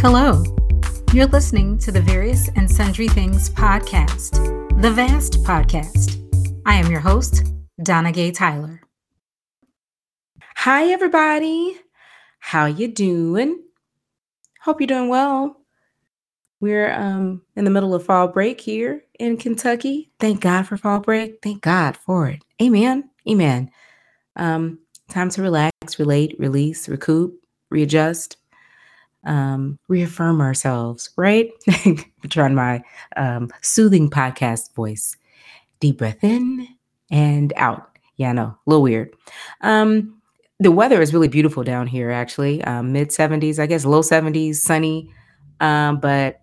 Hello. You're listening to the Various and Sundry Things podcast, the VAST podcast. I am your host, Donna Gay Tyler. Hi everybody. How you doing? Hope you're doing well. We're um in the middle of fall break here in Kentucky. Thank God for fall break. Thank God for it. Amen. Amen. Um time to relax, relate, release, recoup, readjust, um, reaffirm ourselves, right? Trying my um, soothing podcast voice. Deep breath in and out. Yeah, know, a little weird. Um, the weather is really beautiful down here, actually. Um, Mid 70s, I guess, low 70s, sunny. Um, but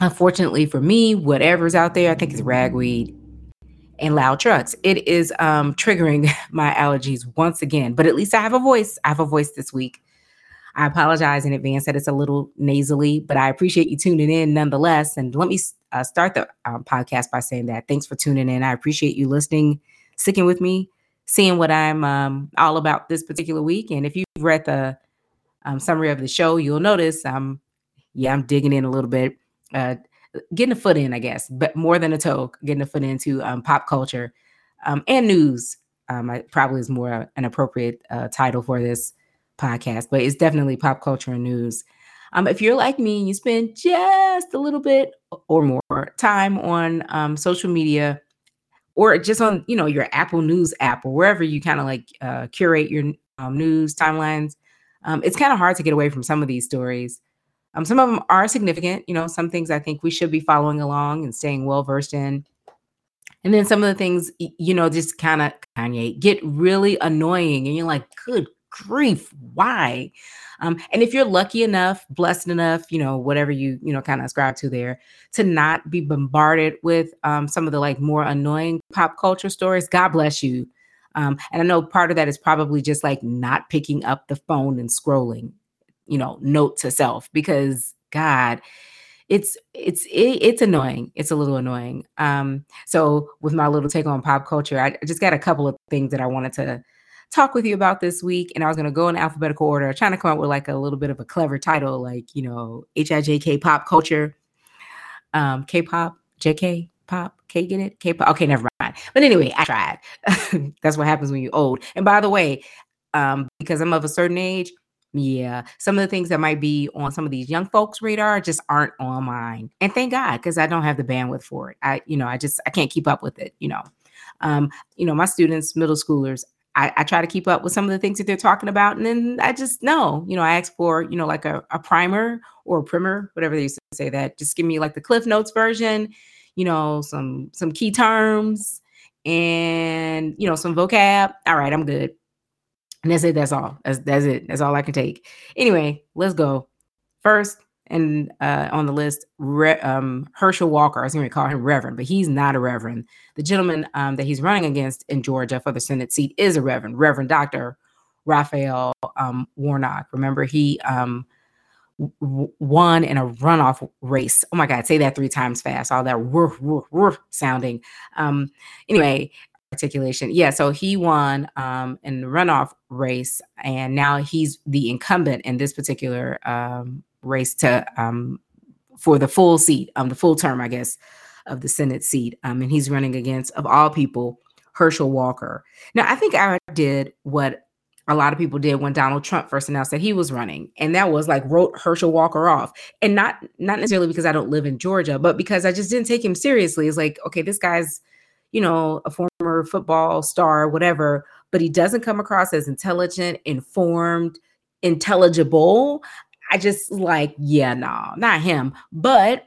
unfortunately for me, whatever's out there, I think it's ragweed and loud trucks. It is um, triggering my allergies once again. But at least I have a voice. I have a voice this week. I apologize in advance that it's a little nasally, but I appreciate you tuning in nonetheless. And let me uh, start the um, podcast by saying that thanks for tuning in. I appreciate you listening, sticking with me, seeing what I'm um, all about this particular week. And if you've read the um, summary of the show, you'll notice I'm, yeah, I'm digging in a little bit, uh, getting a foot in, I guess, but more than a toe, getting a foot into um, pop culture um, and news. Um, I, probably is more an appropriate uh, title for this podcast, but it's definitely pop culture and news. Um, if you're like me and you spend just a little bit or more time on um, social media or just on you know your apple news app or wherever you kind of like uh, curate your um, news timelines um, it's kind of hard to get away from some of these stories um, some of them are significant you know some things i think we should be following along and staying well versed in and then some of the things you know just kind of kanye get really annoying and you're like good grief, why? Um, and if you're lucky enough, blessed enough, you know, whatever you, you know, kind of ascribe to there, to not be bombarded with um, some of the like more annoying pop culture stories, God bless you. Um, and I know part of that is probably just like not picking up the phone and scrolling, you know, note to self, because God, it's it's it, it's annoying. It's a little annoying. Um, so with my little take on pop culture, I just got a couple of things that I wanted to talk with you about this week. And I was going to go in alphabetical order, trying to come up with like a little bit of a clever title, like, you know, HIJK pop culture, um, K pop, JK pop, K get it? K pop. Okay, never mind. But anyway, I tried. That's what happens when you're old. And by the way, um, because I'm of a certain age, yeah, some of the things that might be on some of these young folks' radar just aren't on mine. And thank God, because I don't have the bandwidth for it. I, you know, I just I can't keep up with it, you know. Um, you know, my students, middle schoolers, I, I, try to keep up with some of the things that they're talking about. And then I just know, you know, I ask for, you know, like a, a primer or a primer, whatever they used to say that. Just give me like the Cliff Notes version, you know, some some key terms and you know, some vocab. All right, I'm good. And that's it. That's all. That's that's it. That's all I can take. Anyway, let's go. First, and uh, on the list, Re- um, Herschel Walker. I was going to call him Reverend, but he's not a Reverend. The gentleman um, that he's running against in Georgia for the Senate seat is a Reverend, Reverend Doctor Raphael um, Warnock. Remember, he um, w- won in a runoff race. Oh my God, say that three times fast. All that woof, woof, woof sounding. Um, anyway, articulation. Yeah, so he won um, in the runoff race, and now he's the incumbent in this particular um, race to um, for the full seat, um, the full term, I guess, of the Senate seat. Um, and he's running against, of all people, Herschel Walker. Now, I think I did what a lot of people did when Donald Trump first announced that he was running, and that was like wrote Herschel Walker off, and not not necessarily because I don't live in Georgia, but because I just didn't take him seriously. It's like, okay, this guy's, you know, a former football star, whatever, but he doesn't come across as intelligent, informed, intelligible. I just like, yeah, no, not him. But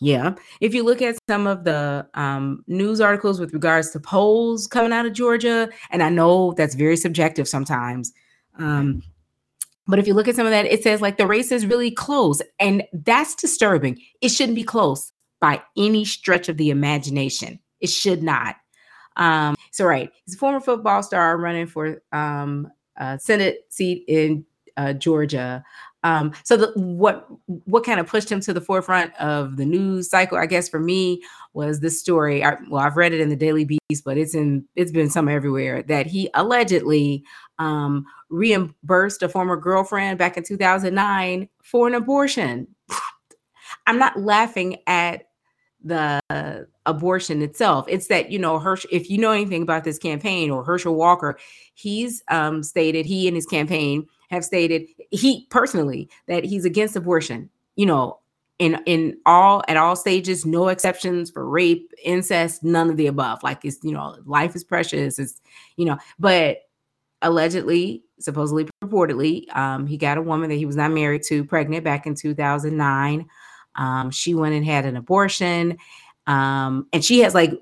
yeah, if you look at some of the um, news articles with regards to polls coming out of Georgia, and I know that's very subjective sometimes. Um, but if you look at some of that, it says like the race is really close, and that's disturbing. It shouldn't be close by any stretch of the imagination. It should not. Um, so, right, he's a former football star running for um, a Senate seat in uh, Georgia. Um, so the, what what kind of pushed him to the forefront of the news cycle, I guess, for me was this story. I, well, I've read it in the Daily Beast, but it's in it's been some everywhere that he allegedly um, reimbursed a former girlfriend back in 2009 for an abortion. I'm not laughing at the abortion itself. It's that, you know, Herschel, if you know anything about this campaign or Herschel Walker, he's um, stated, he and his campaign have stated, he personally, that he's against abortion, you know, in in all at all stages, no exceptions for rape, incest, none of the above. Like it's, you know, life is precious. It's, you know, but allegedly, supposedly, purportedly, um, he got a woman that he was not married to pregnant back in 2009. Um, she went and had an abortion. Um, and she has like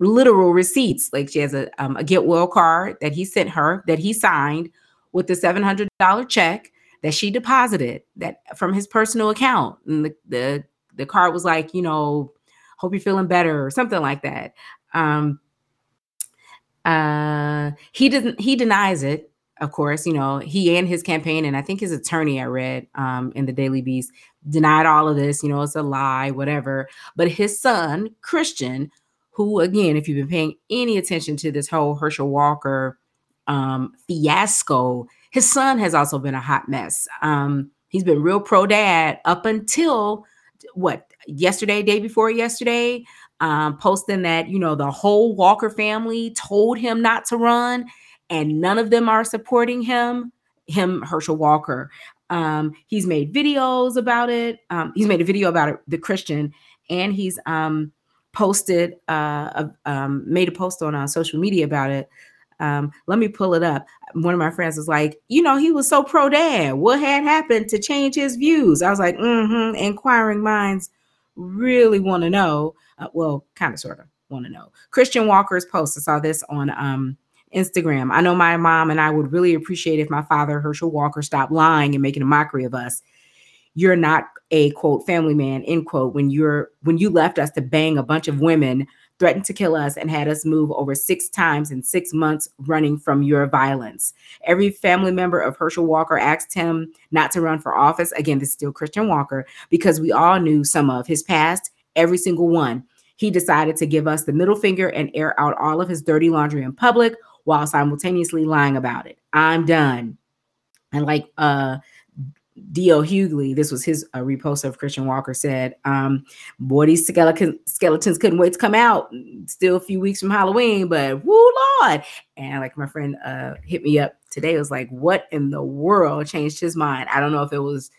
literal receipts. Like she has a, um, a get well card that he sent her that he signed with the $700 check that she deposited that from his personal account. And the, the, the card was like, you know, hope you're feeling better or something like that. Um, uh, he doesn't, he denies it of course, you know, he and his campaign, and I think his attorney, I read um, in the Daily Beast, denied all of this. You know, it's a lie, whatever. But his son, Christian, who, again, if you've been paying any attention to this whole Herschel Walker um, fiasco, his son has also been a hot mess. Um, he's been real pro dad up until what yesterday, day before yesterday, um, posting that, you know, the whole Walker family told him not to run and none of them are supporting him, him, Herschel Walker. Um, he's made videos about it. Um, he's made a video about it, the Christian, and he's um, posted, uh, a, um, made a post on uh, social media about it. Um, let me pull it up. One of my friends was like, you know, he was so pro dad. What had happened to change his views? I was like, mm-hmm. Inquiring minds really want to know. Uh, well, kind of, sort of want to know. Christian Walker's post. I saw this on um, Instagram. I know my mom and I would really appreciate if my father, Herschel Walker, stopped lying and making a mockery of us. You're not a quote family man, end quote, when you're when you left us to bang a bunch of women, threatened to kill us, and had us move over six times in six months running from your violence. Every family member of Herschel Walker asked him not to run for office. Again, this is still Christian Walker, because we all knew some of his past, every single one. He decided to give us the middle finger and air out all of his dirty laundry in public while simultaneously lying about it. I'm done. And like uh D.L. Hughley, this was his uh, repost of Christian Walker said, um, boy, these skeleton, skeletons couldn't wait to come out. Still a few weeks from Halloween, but woo Lord. And like my friend uh, hit me up today, was like, what in the world changed his mind? I don't know if it was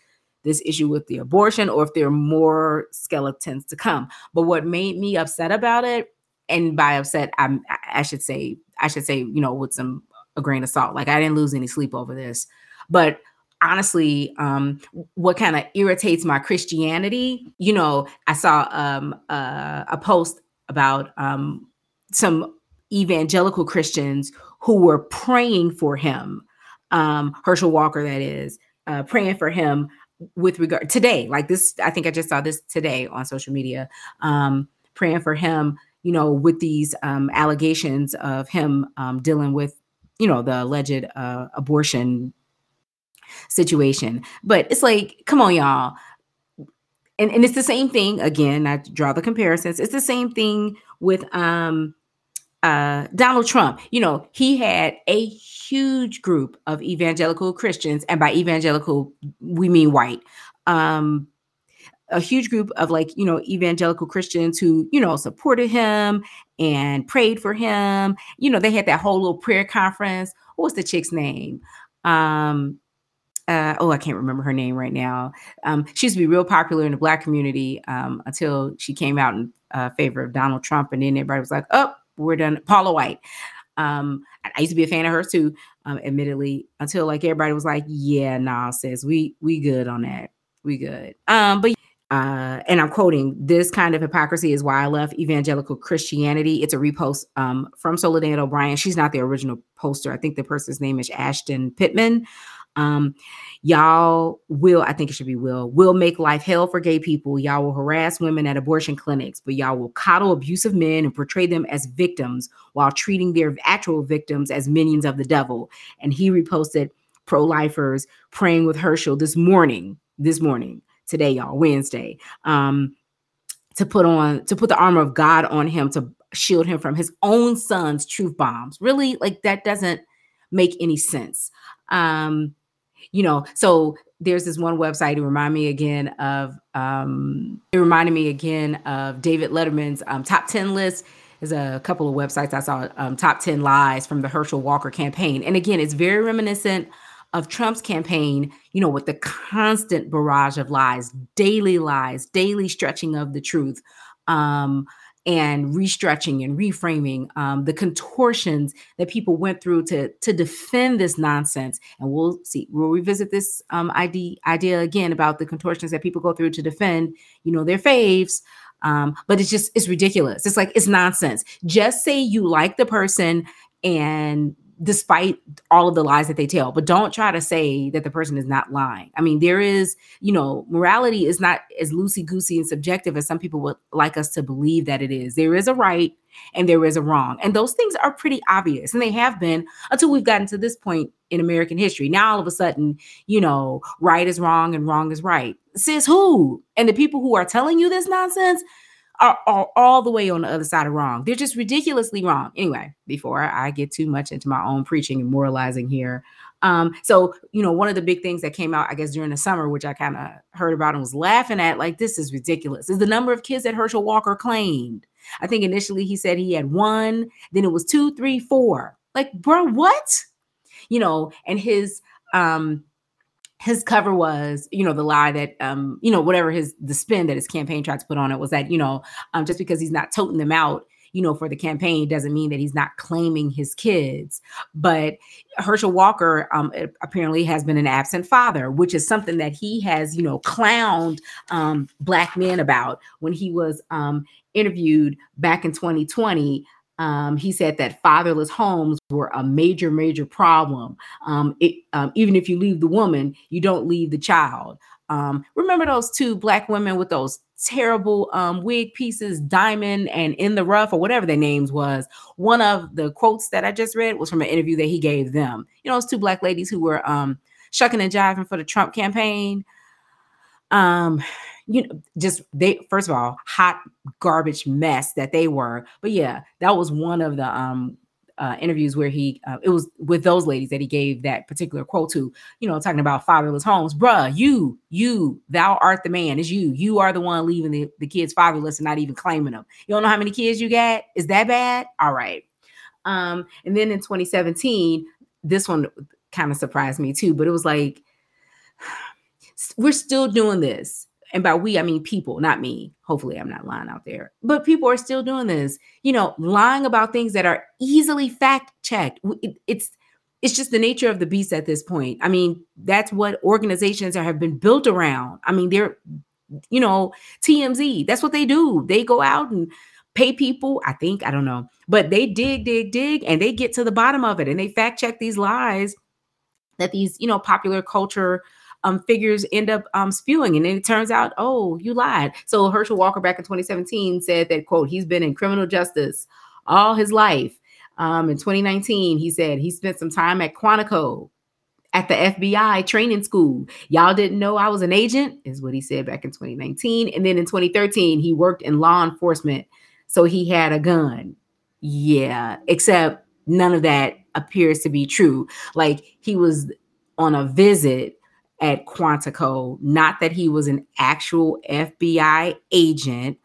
this issue with the abortion or if there are more skeletons to come. But what made me upset about it and by upset, I'm I should say I should say you know with some a grain of salt. Like I didn't lose any sleep over this, but honestly, um, what kind of irritates my Christianity, you know, I saw um, uh, a post about um, some evangelical Christians who were praying for him, um, Herschel Walker, that is, uh, praying for him with regard today. Like this, I think I just saw this today on social media, um, praying for him you know, with these um, allegations of him dealing with, you know, the alleged uh, abortion situation. But it's like, come on, y'all. And, and it's the same thing again. I draw the comparisons. It's the same thing with um, uh, Donald Trump. You know, he had a huge group of evangelical Christians, and by evangelical we mean white, um, a huge group of like you know evangelical christians who you know supported him and prayed for him you know they had that whole little prayer conference what was the chick's name um uh, oh, I can't remember her name right now. Um, she used to be real popular in the black community um, until she came out in uh, favor of Donald Trump, and then everybody was like, "Oh, we're done." Paula White. Um, I used to be a fan of hers too, um, admittedly, until like everybody was like, "Yeah, nah, says we we good on that, we good." Um, but uh, and I'm quoting, this kind of hypocrisy is why I left evangelical Christianity. It's a repost um, from Soledad O'Brien. She's not the original poster. I think the person's name is Ashton Pittman. Um, y'all will, I think it should be will, will make life hell for gay people. Y'all will harass women at abortion clinics, but y'all will coddle abusive men and portray them as victims while treating their actual victims as minions of the devil. And he reposted pro lifers praying with Herschel this morning. This morning today, y'all, Wednesday. Um, to put on to put the armor of God on him to shield him from his own son's truth bombs. Really, like that doesn't make any sense. Um, you know, so there's this one website to remind me again of um it reminded me again of David Letterman's um, top 10 list. There's a couple of websites I saw um, top 10 lies from the Herschel Walker campaign. And again, it's very reminiscent of Trump's campaign, you know, with the constant barrage of lies, daily lies, daily stretching of the truth. Um, and restretching and reframing um, the contortions that people went through to to defend this nonsense. And we'll see, we'll revisit this um, idea idea again about the contortions that people go through to defend, you know, their faves. Um, but it's just it's ridiculous. It's like it's nonsense. Just say you like the person and despite all of the lies that they tell but don't try to say that the person is not lying. I mean there is you know morality is not as loosey goosey and subjective as some people would like us to believe that it is. There is a right and there is a wrong and those things are pretty obvious and they have been until we've gotten to this point in american history. Now all of a sudden you know right is wrong and wrong is right. Says who? And the people who are telling you this nonsense are, are all the way on the other side of wrong. They're just ridiculously wrong. Anyway, before I get too much into my own preaching and moralizing here. Um, so, you know, one of the big things that came out, I guess, during the summer, which I kind of heard about and was laughing at, like, this is ridiculous, is the number of kids that Herschel Walker claimed. I think initially he said he had one, then it was two, three, four. Like, bro, what? You know, and his um his cover was, you know, the lie that, um, you know, whatever his the spin that his campaign tried to put on it was that, you know, um, just because he's not toting them out, you know, for the campaign doesn't mean that he's not claiming his kids. But Herschel Walker um, apparently has been an absent father, which is something that he has, you know, clowned um, black men about when he was um, interviewed back in 2020 um, he said that fatherless homes were a major, major problem. Um, it, um, even if you leave the woman, you don't leave the child. Um, remember those two black women with those terrible um, wig pieces, Diamond and In the Rough, or whatever their names was. One of the quotes that I just read was from an interview that he gave them. You know, those two black ladies who were um, shucking and jiving for the Trump campaign. Um, you know, just they first of all, hot garbage mess that they were. But yeah, that was one of the um uh, interviews where he uh, it was with those ladies that he gave that particular quote to you know talking about fatherless homes. Bruh you you thou art the man. Is you. You are the one leaving the, the kids fatherless and not even claiming them you don't know how many kids you got? Is that bad? All right. Um and then in 2017 this one kind of surprised me too but it was like we're still doing this and by we, I mean people, not me. Hopefully, I'm not lying out there. But people are still doing this, you know, lying about things that are easily fact checked. It, it's it's just the nature of the beast at this point. I mean, that's what organizations have been built around. I mean, they're, you know, TMZ. That's what they do. They go out and pay people. I think I don't know, but they dig, dig, dig, and they get to the bottom of it, and they fact check these lies that these, you know, popular culture um, figures end up um, spewing. And then it turns out, oh, you lied. So Herschel Walker back in 2017 said that, quote, he's been in criminal justice all his life. Um, in 2019, he said he spent some time at Quantico at the FBI training school. Y'all didn't know I was an agent, is what he said back in 2019. And then in 2013, he worked in law enforcement. So he had a gun. Yeah, except none of that appears to be true. Like he was on a visit at Quantico. Not that he was an actual FBI agent.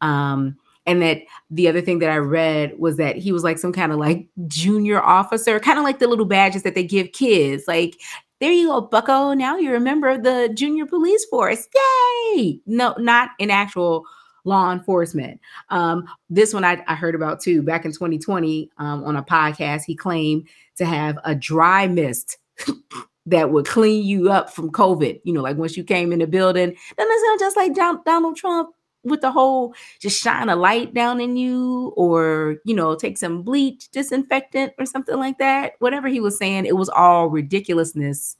Um, and that the other thing that I read was that he was like some kind of like junior officer, kind of like the little badges that they give kids. Like, there you go, Bucko. Now you're a member of the junior police force. Yay! No, not in actual law enforcement. Um, this one I, I, heard about too. Back in 2020, um, on a podcast, he claimed to have a dry mist that would clean you up from COVID. You know, like once you came in the building, then it's not just like Donald Trump with the whole just shine a light down in you or, you know, take some bleach disinfectant or something like that. Whatever he was saying, it was all ridiculousness.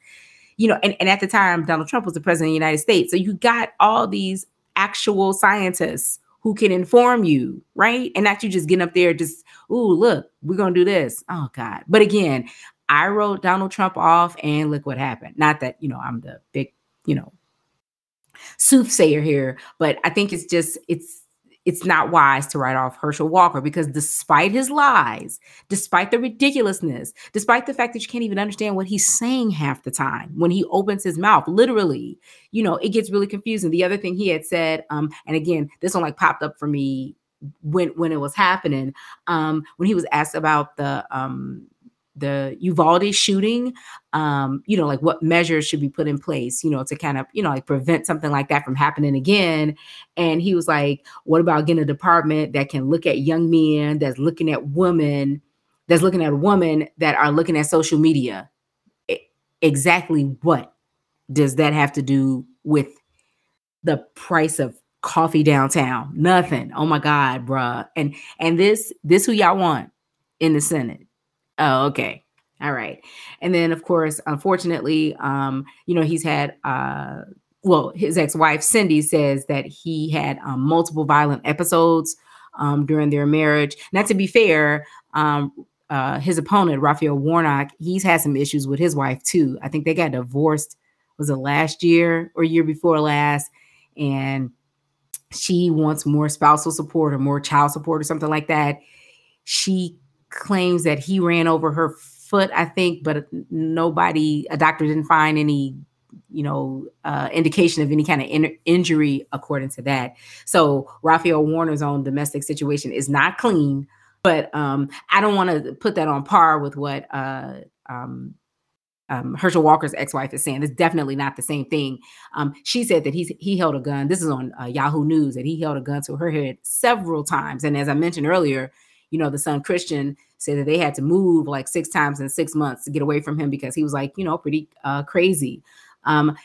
You know, and, and at the time, Donald Trump was the president of the United States. So you got all these actual scientists who can inform you, right? And not you just getting up there, just, oh, look, we're going to do this. Oh, God. But again, I wrote Donald Trump off, and look what happened. Not that, you know, I'm the big, you know, soothsayer here, but I think it's just, it's, it's not wise to write off Herschel Walker because despite his lies, despite the ridiculousness, despite the fact that you can't even understand what he's saying half the time when he opens his mouth, literally, you know, it gets really confusing. The other thing he had said, um, and again, this one like popped up for me when when it was happening, um, when he was asked about the um the Uvalde shooting, um, you know, like what measures should be put in place, you know, to kind of, you know, like prevent something like that from happening again. And he was like, what about getting a department that can look at young men, that's looking at women, that's looking at women that are looking at social media? Exactly what does that have to do with the price of coffee downtown? Nothing. Oh my God, bruh. And and this this who y'all want in the Senate Oh, okay. All right. And then of course, unfortunately, um, you know, he's had uh well, his ex-wife Cindy says that he had um, multiple violent episodes um, during their marriage. Not to be fair, um, uh, his opponent Raphael Warnock, he's had some issues with his wife too. I think they got divorced. Was it last year or year before last? And she wants more spousal support or more child support or something like that. She claims that he ran over her foot, I think, but nobody, a doctor didn't find any, you know, uh, indication of any kind of in- injury according to that. So Raphael Warnock's own domestic situation is not clean, but um, I don't want to put that on par with what uh, um, um, Herschel Walker's ex-wife is saying. It's definitely not the same thing. Um, she said that he's he held a gun. This is on uh, Yahoo News that he held a gun to her head several times. And as I mentioned earlier, you know, the son Christian said that they had to move like six times in six months to get away from him because he was like, you know, pretty uh, crazy. Um,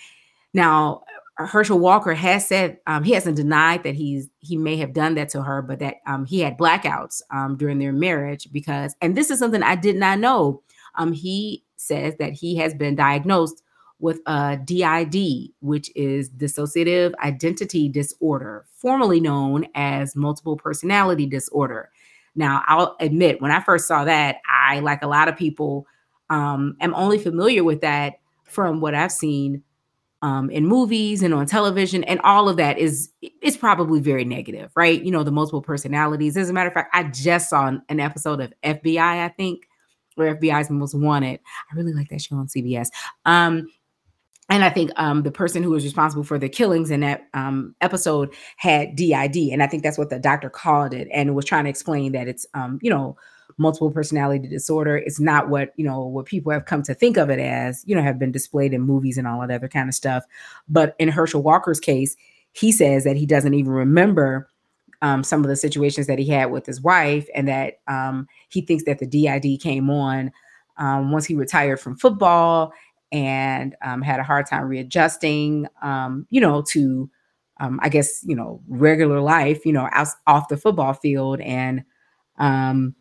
now, Herschel Walker has said um, he hasn't denied that he's he may have done that to her, but that um, he had blackouts um, during their marriage because, and this is something I did not know. Um, he says that he has been diagnosed with a DID, which is dissociative identity disorder, formerly known as multiple personality disorder. Now, I'll admit, when I first saw that, I, like a lot of people, um, am only familiar with that from what I've seen um, in movies and on television, and all of that is is probably very negative, right? You know, the multiple personalities. As a matter of fact, I just saw an, an episode of FBI, I think, where FBI's Most Wanted. I really like that show on CBS. Um, and I think um, the person who was responsible for the killings in that um, episode had DID, and I think that's what the doctor called it, and was trying to explain that it's, um, you know, multiple personality disorder. It's not what you know what people have come to think of it as, you know, have been displayed in movies and all that other kind of stuff. But in Herschel Walker's case, he says that he doesn't even remember um, some of the situations that he had with his wife, and that um, he thinks that the DID came on um, once he retired from football and um, had a hard time readjusting, um, you know, to, um, I guess, you know, regular life, you know, out, off the football field. And, um,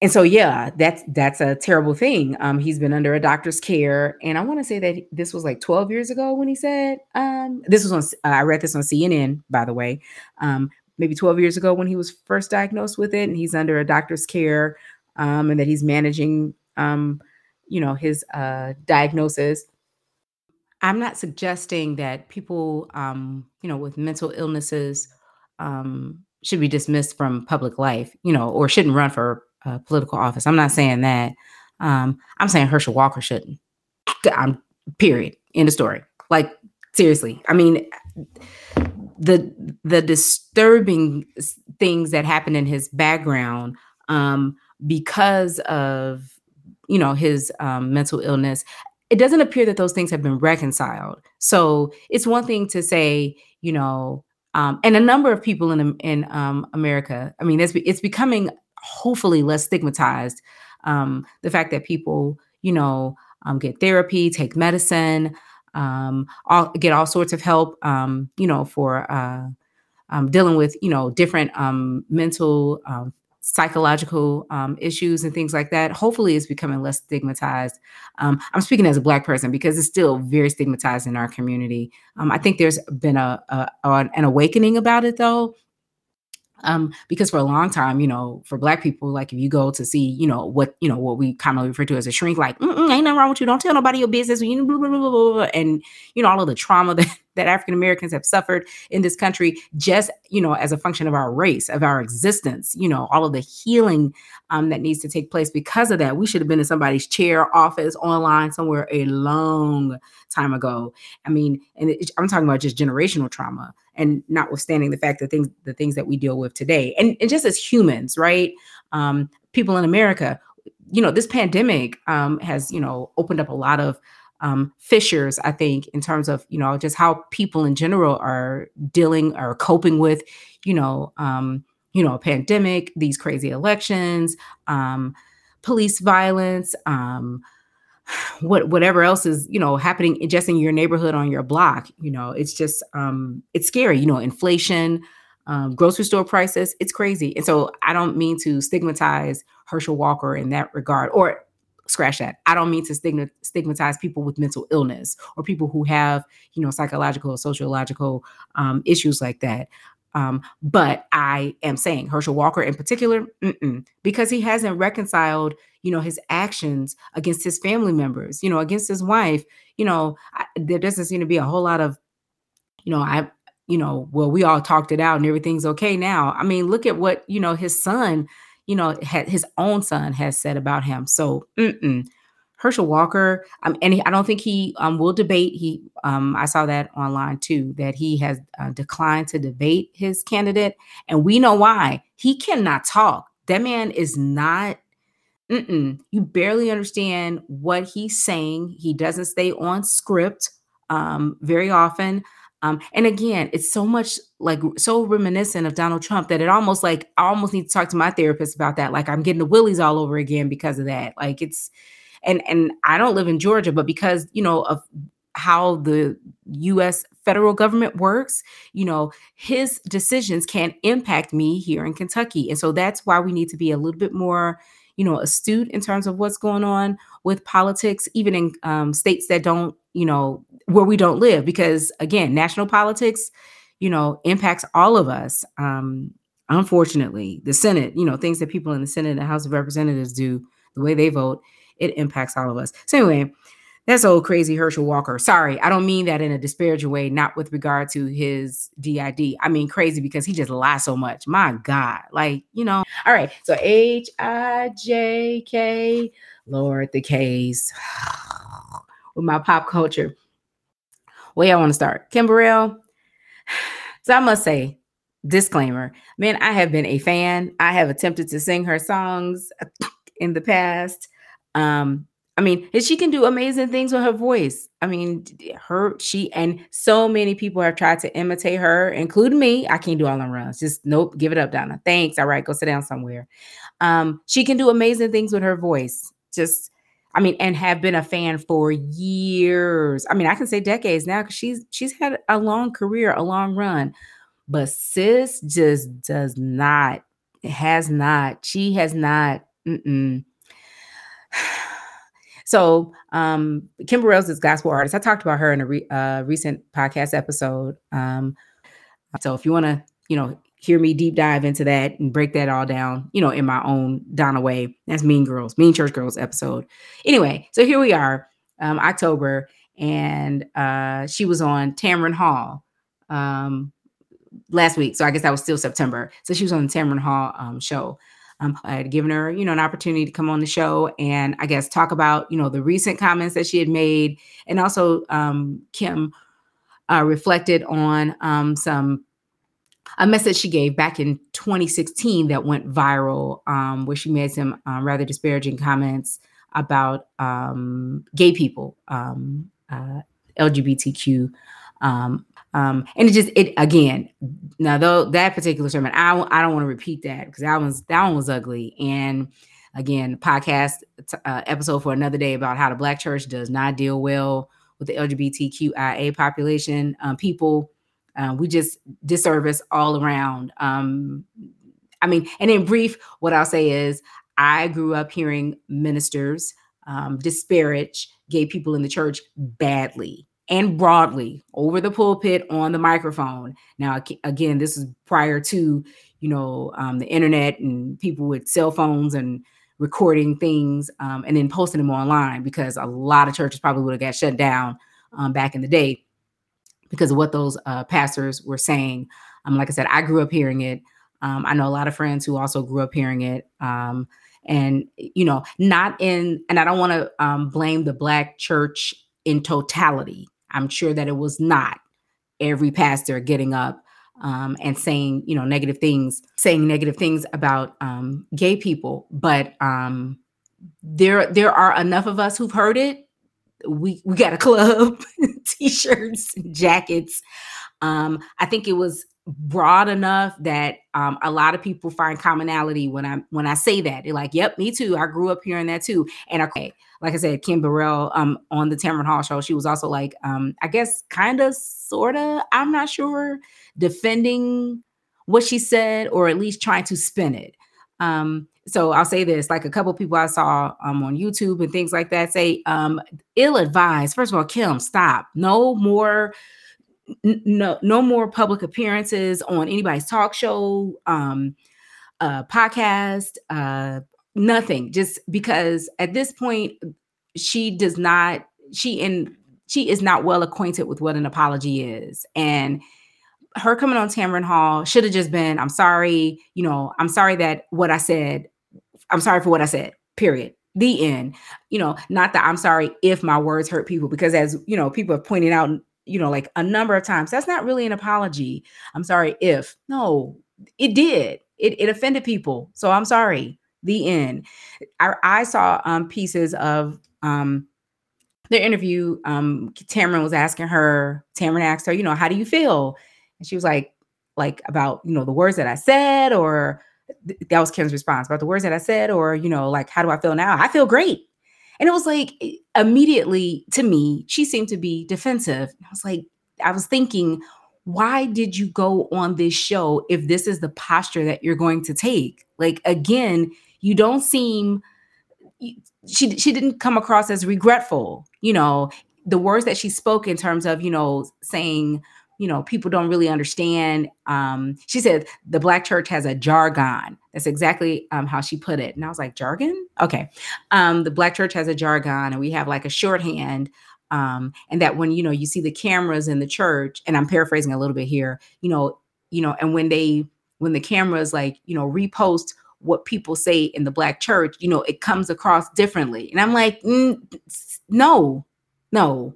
and so, yeah, that's, that's a terrible thing. Um, he's been under a doctor's care. And I want to say that this was like 12 years ago when he said, um, this was on, uh, I read this on CNN, by the way, um, maybe 12 years ago when he was first diagnosed with it and he's under a doctor's care um, and that he's managing um, you know his uh, diagnosis. I'm not suggesting that people um, you know with mental illnesses um, should be dismissed from public life you know or shouldn't run for uh, political office. I'm not saying that. Um, i'm saying herschel walker shouldn't. I'm period. End of story. Like seriously. I mean the the disturbing things that happened in his background um, because of you know his um, mental illness it doesn't appear that those things have been reconciled. So it's one thing to say you know um, and a number of people in in um, america i mean it's, it's becoming hopefully less stigmatized um, the fact that people you know um, get therapy take medicine um, all, get all sorts of help you know for uh, dealing with you know different mental psychological um, issues and things like that hopefully it's becoming less stigmatized. Um, i'm speaking as a black person because it's still very stigmatized in our community. Um, i think there's been a, a, an awakening about it though um, because for a long time, you know, for black people, like if you go to see, you know, what you know, what we commonly refer to as a shrink, like ain't nothing wrong with you, don't tell nobody your business, and you know, all of the trauma that that African Americans have suffered in this country just, you know, as a function of our race, of our existence, you know, all of the healing um, that needs to take place because of that. We should have been in somebody's chair, office, online, somewhere a long time ago. I mean, and it, I'm talking about just generational trauma and notwithstanding the fact that things, the things that we deal with today and, and just as humans, right? Um, people in America, you know, this pandemic um, has, you know, opened up a lot of um, fissures, I think, in terms of, you know, just how people in general are dealing or coping with, you know, um, you know, a pandemic, these crazy elections, um, police violence, um, what whatever else is you know happening just in your neighborhood on your block you know it's just um it's scary you know inflation um, grocery store prices it's crazy. And so i don't mean to stigmatize herschel walker in that regard or scratch that i don't mean to stigmatize people with mental illness or people who have you know psychological or sociological um, issues like that um, but I am saying Herschel Walker in particular, because he hasn't reconciled, you know, his actions against his family members, you know, against his wife. You know, I, there doesn't seem to be a whole lot of, you know, I, you know, well, we all talked it out and everything's okay now. I mean, look at what you know his son, you know, his own son has said about him. So, mm-mm. Herschel Walker, um, and he, I don't think he um, will debate. He, um, I saw that online too, that he has uh, declined to debate his candidate, and we know why. He cannot talk. That man is not. You barely understand what he's saying. He doesn't stay on script um, very often. Um, and again, it's so much like so reminiscent of Donald Trump that it almost like I almost need to talk to my therapist about that. Like I'm getting the willies all over again because of that. Like it's and and I don't live in Georgia, but because you know of how the US federal government works, you know, his decisions can impact me here in Kentucky. And so that's why we need to be a little bit more, you know, astute in terms of what's going on with politics, even in um, states that don't, you know, where we don't live. Because again, national politics, you know, impacts all of us. Um, unfortunately, the Senate, you know, things that people in the Senate and the House of Representatives do, the way they vote, it impacts all of us. So anyway, that's old crazy Herschel Walker. Sorry, I don't mean that in a disparaging way, not with regard to his DID. I mean crazy because he just lies so much. My God. Like, you know. All right. So H I J K, Lord, the K's with my pop culture. Where y'all want to start? Kim Burrell. So I must say, disclaimer, man, I have been a fan. I have attempted to sing her songs in the past. Um, I mean, she can do amazing things with her voice. I mean, her, she, and so many people have tried to imitate her, including me. I can't do all them runs. Just nope, give it up, Donna. Thanks. All right, go sit down somewhere. Um, she can do amazing things with her voice. Just, I mean, and have been a fan for years. I mean, I can say decades now because she's she's had a long career, a long run. But sis just does not, has not, she has not. Mm-mm so um, Kim Burrell's is gospel artist. I talked about her in a re- uh, recent podcast episode. Um, so if you want to, you know, hear me deep dive into that and break that all down, you know, in my own Donna way, that's Mean Girls, Mean Church Girls episode. Anyway, so here we are, um, October, and uh, she was on Tamron Hall um, last week. So I guess that was still September. So she was on the Tamron Hall um, show. Um, I had given her, you know, an opportunity to come on the show and I guess talk about, you know, the recent comments that she had made, and also um, Kim uh, reflected on um, some a message she gave back in 2016 that went viral, um, where she made some um, rather disparaging comments about um, gay people, um, uh, LGBTQ um, um, and it just it again now though that particular sermon I I don't want to repeat that because that one's that one was ugly. And again podcast uh, episode for another day about how the black church does not deal well with the LGBTQIA population people uh, we just disservice all around um, I mean and in brief what I'll say is I grew up hearing ministers um, disparage gay people in the church badly and broadly over the pulpit on the microphone. Now, again, this is prior to you know um, the internet and people with cell phones and recording things um, and then posting them online because a lot of churches probably would have got shut down um, back in the day. Because of what those uh, pastors were saying. Um, like I said, I grew up hearing it. Um, I know a lot of friends who also grew up hearing it. Um, and you know, not in, and I don't want to um, blame the black church in totality. I'm sure that it was not every pastor getting up um, and saying you know negative things, saying negative things about um, gay people, but um, there there are enough of us who've heard it. We we got a club, t-shirts, jackets. Um, I think it was broad enough that um, a lot of people find commonality when I when I say that. They're like, "Yep, me too. I grew up hearing that too." And okay, like I said, Kim Burrell um, on the Tamron Hall show, she was also like, um, I guess, kind of, sort of, I'm not sure, defending what she said or at least trying to spin it. Um, so I'll say this: like a couple people I saw um, on YouTube and things like that say, um, ill advised. First of all, Kim, stop. No more no no more public appearances on anybody's talk show um uh podcast uh nothing just because at this point she does not she and she is not well acquainted with what an apology is and her coming on Tamron Hall should have just been I'm sorry you know I'm sorry that what I said I'm sorry for what I said period the end you know not that I'm sorry if my words hurt people because as you know people have pointed out you know, like a number of times. That's not really an apology. I'm sorry if. No, it did. It, it offended people. So I'm sorry. The end. I, I saw um, pieces of um, their interview. Um, Tamron was asking her, Tamron asked her, you know, how do you feel? And she was like, like about, you know, the words that I said, or that was Kim's response about the words that I said, or, you know, like, how do I feel now? I feel great. And it was like immediately to me, she seemed to be defensive. I was like, I was thinking, why did you go on this show if this is the posture that you're going to take? Like again, you don't seem she she didn't come across as regretful. You know, the words that she spoke in terms of, you know, saying you know, people don't really understand. Um, she said the black church has a jargon. That's exactly um, how she put it. And I was like, jargon? Okay. Um, the black church has a jargon and we have like a shorthand. Um, and that when, you know, you see the cameras in the church, and I'm paraphrasing a little bit here, you know, you know, and when they, when the cameras like, you know, repost what people say in the black church, you know, it comes across differently. And I'm like, mm, no, no,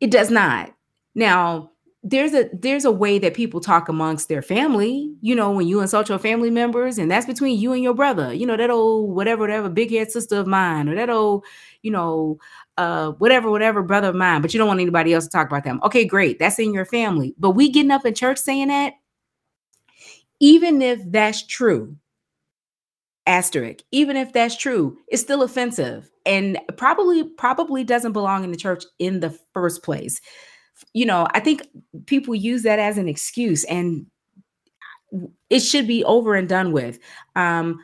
it does not. Now, there's a there's a way that people talk amongst their family you know when you insult your family members and that's between you and your brother you know that old whatever whatever big head sister of mine or that old you know uh whatever whatever brother of mine but you don't want anybody else to talk about them. Okay great that's in your family. But we getting up in church saying that even if that's true asterisk even if that's true it's still offensive and probably probably doesn't belong in the church in the first place you know, I think people use that as an excuse and it should be over and done with. Um,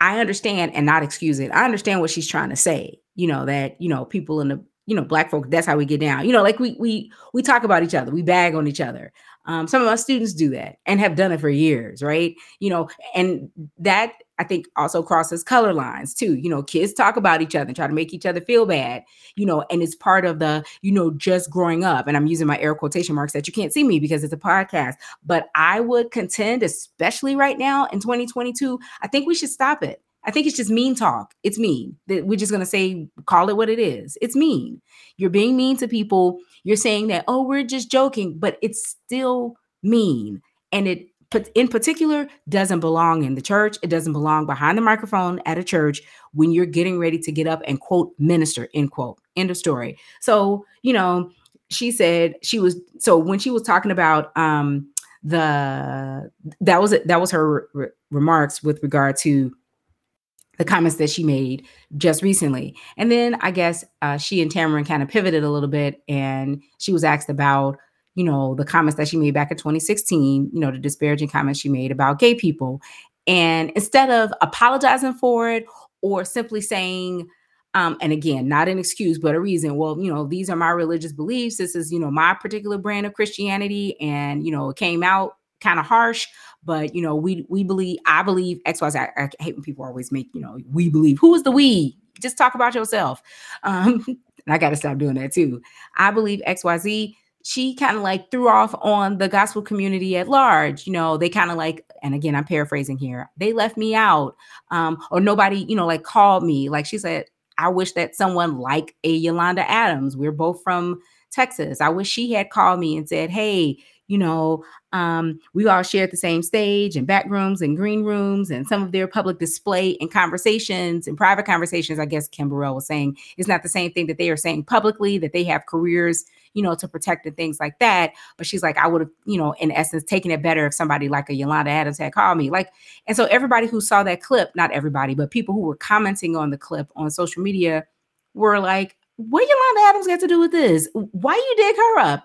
I understand and not excuse it. I understand what she's trying to say, you know, that, you know, people in the, you know, black folk, that's how we get down. You know, like we we we talk about each other, we bag on each other. Um, some of our students do that and have done it for years, right? You know, and that I think also crosses color lines too. You know, kids talk about each other and try to make each other feel bad, you know, and it's part of the, you know, just growing up. And I'm using my air quotation marks that you can't see me because it's a podcast. But I would contend, especially right now in 2022, I think we should stop it. I think it's just mean talk. It's mean. That we're just gonna say, call it what it is. It's mean. You're being mean to people. You're saying that, oh, we're just joking, but it's still mean. And it in particular doesn't belong in the church. It doesn't belong behind the microphone at a church when you're getting ready to get up and quote minister, end quote. End of story. So, you know, she said she was so when she was talking about um the that was that was her re- remarks with regard to the comments that she made just recently. And then I guess uh, she and Tamron kind of pivoted a little bit and she was asked about, you know, the comments that she made back in 2016, you know, the disparaging comments she made about gay people. And instead of apologizing for it or simply saying, um, and again, not an excuse, but a reason. Well, you know, these are my religious beliefs. This is, you know, my particular brand of Christianity. And, you know, it came out kind of harsh, but you know, we we believe I believe X Y Z. I, I hate when people always make you know we believe. Who is the we? Just talk about yourself. Um, and I got to stop doing that too. I believe X Y Z. she kind of like threw off on the gospel community at large. You know, they kind of like, and again, I'm paraphrasing here, they left me out. Um, or nobody, you know, like called me. Like she said, I wish that someone like a Yolanda Adams, we're both from Texas. I wish she had called me and said, Hey, you know, um, we all shared the same stage and back rooms and green rooms and some of their public display and conversations and private conversations. I guess Kim was saying is not the same thing that they are saying publicly, that they have careers, you know, to protect and things like that. But she's like, I would have, you know, in essence, taken it better if somebody like a Yolanda Adams had called me. Like, and so everybody who saw that clip, not everybody, but people who were commenting on the clip on social media were like, what Yolanda Adams got to do with this? Why you dig her up?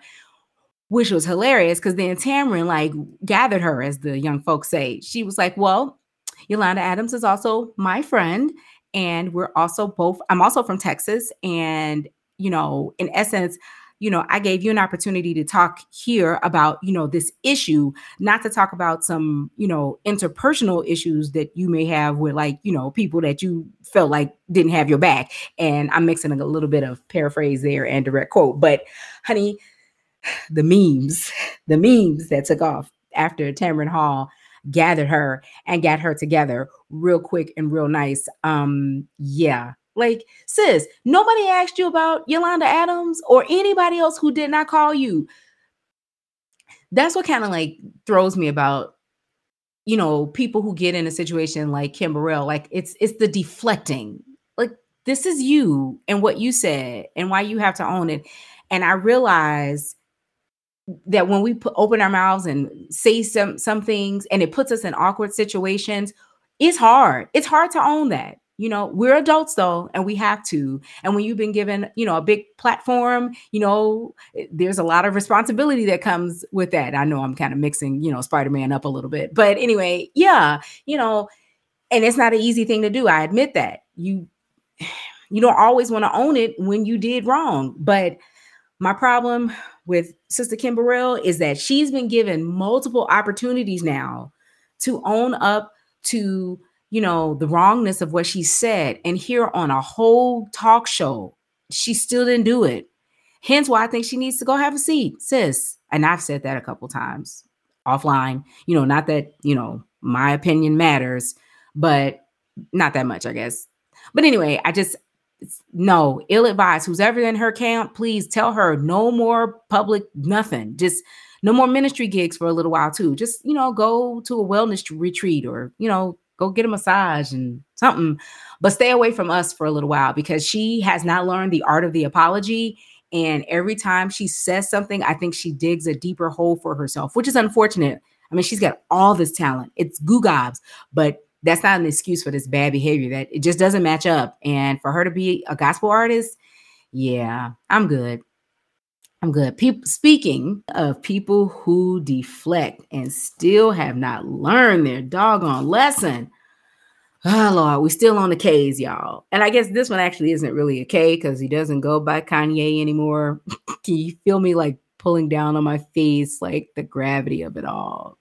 which was hilarious because then Tamron like gathered her, as the young folks say. She was like, Well, Yolanda Adams is also my friend. And we're also both, I'm also from Texas. And, you know, in essence, you know, I gave you an opportunity to talk here about, you know, this issue, not to talk about some, you know, interpersonal issues that you may have with like, you know, people that you felt like didn't have your back. And I'm mixing a little bit of paraphrase there and direct quote. But honey, the memes, the memes that took off after Tamron Hall gathered her and got her together real quick and real nice. Um, yeah. Like, sis, nobody asked you about Yolanda Adams or anybody else who did not call you. That's what kind of like throws me about, you know, people who get in a situation like Kim Burrell. Like, it's it's the deflecting. Like, this is you and what you said and why you have to own it. And I realize that when we put, open our mouths and say some some things and it puts us in awkward situations it's hard it's hard to own that you know we're adults though and we have to. And when you've been given you know a big platform you know eh, there's a lot of responsibility that comes with that. I know i'm kind of mixing you know spider-man up a little bit. But anyway yeah you know and it's not an easy thing to do. I admit that. You you don't always want to own it when you did wrong. But my problem with Sister Kim Burrell is that she's been given multiple opportunities now to own up to, you know, the wrongness of what she said. And here on a whole talk show, she still didn't do it. Hence why I think she needs to go have a seat, sis. And I've said that a couple times offline. You know, not that, you know, my opinion matters, but not that much, I guess. But anyway, I just no ill advised who's ever in her camp please tell her no more public nothing just no more ministry gigs for a little while too just you know go to a wellness retreat or you know go get a massage and something but stay away from us for a little while because she has not learned the art of the apology and every time she says something i think she digs a deeper hole for herself which is unfortunate i mean she's got all this talent it's goo but that's not an excuse for this bad behavior that it just doesn't match up. And for her to be a gospel artist, yeah, I'm good. I'm good. People speaking of people who deflect and still have not learned their doggone lesson. Oh Lord, we still on the K's, y'all. And I guess this one actually isn't really a K because he doesn't go by Kanye anymore. Can you feel me like pulling down on my face, like the gravity of it all?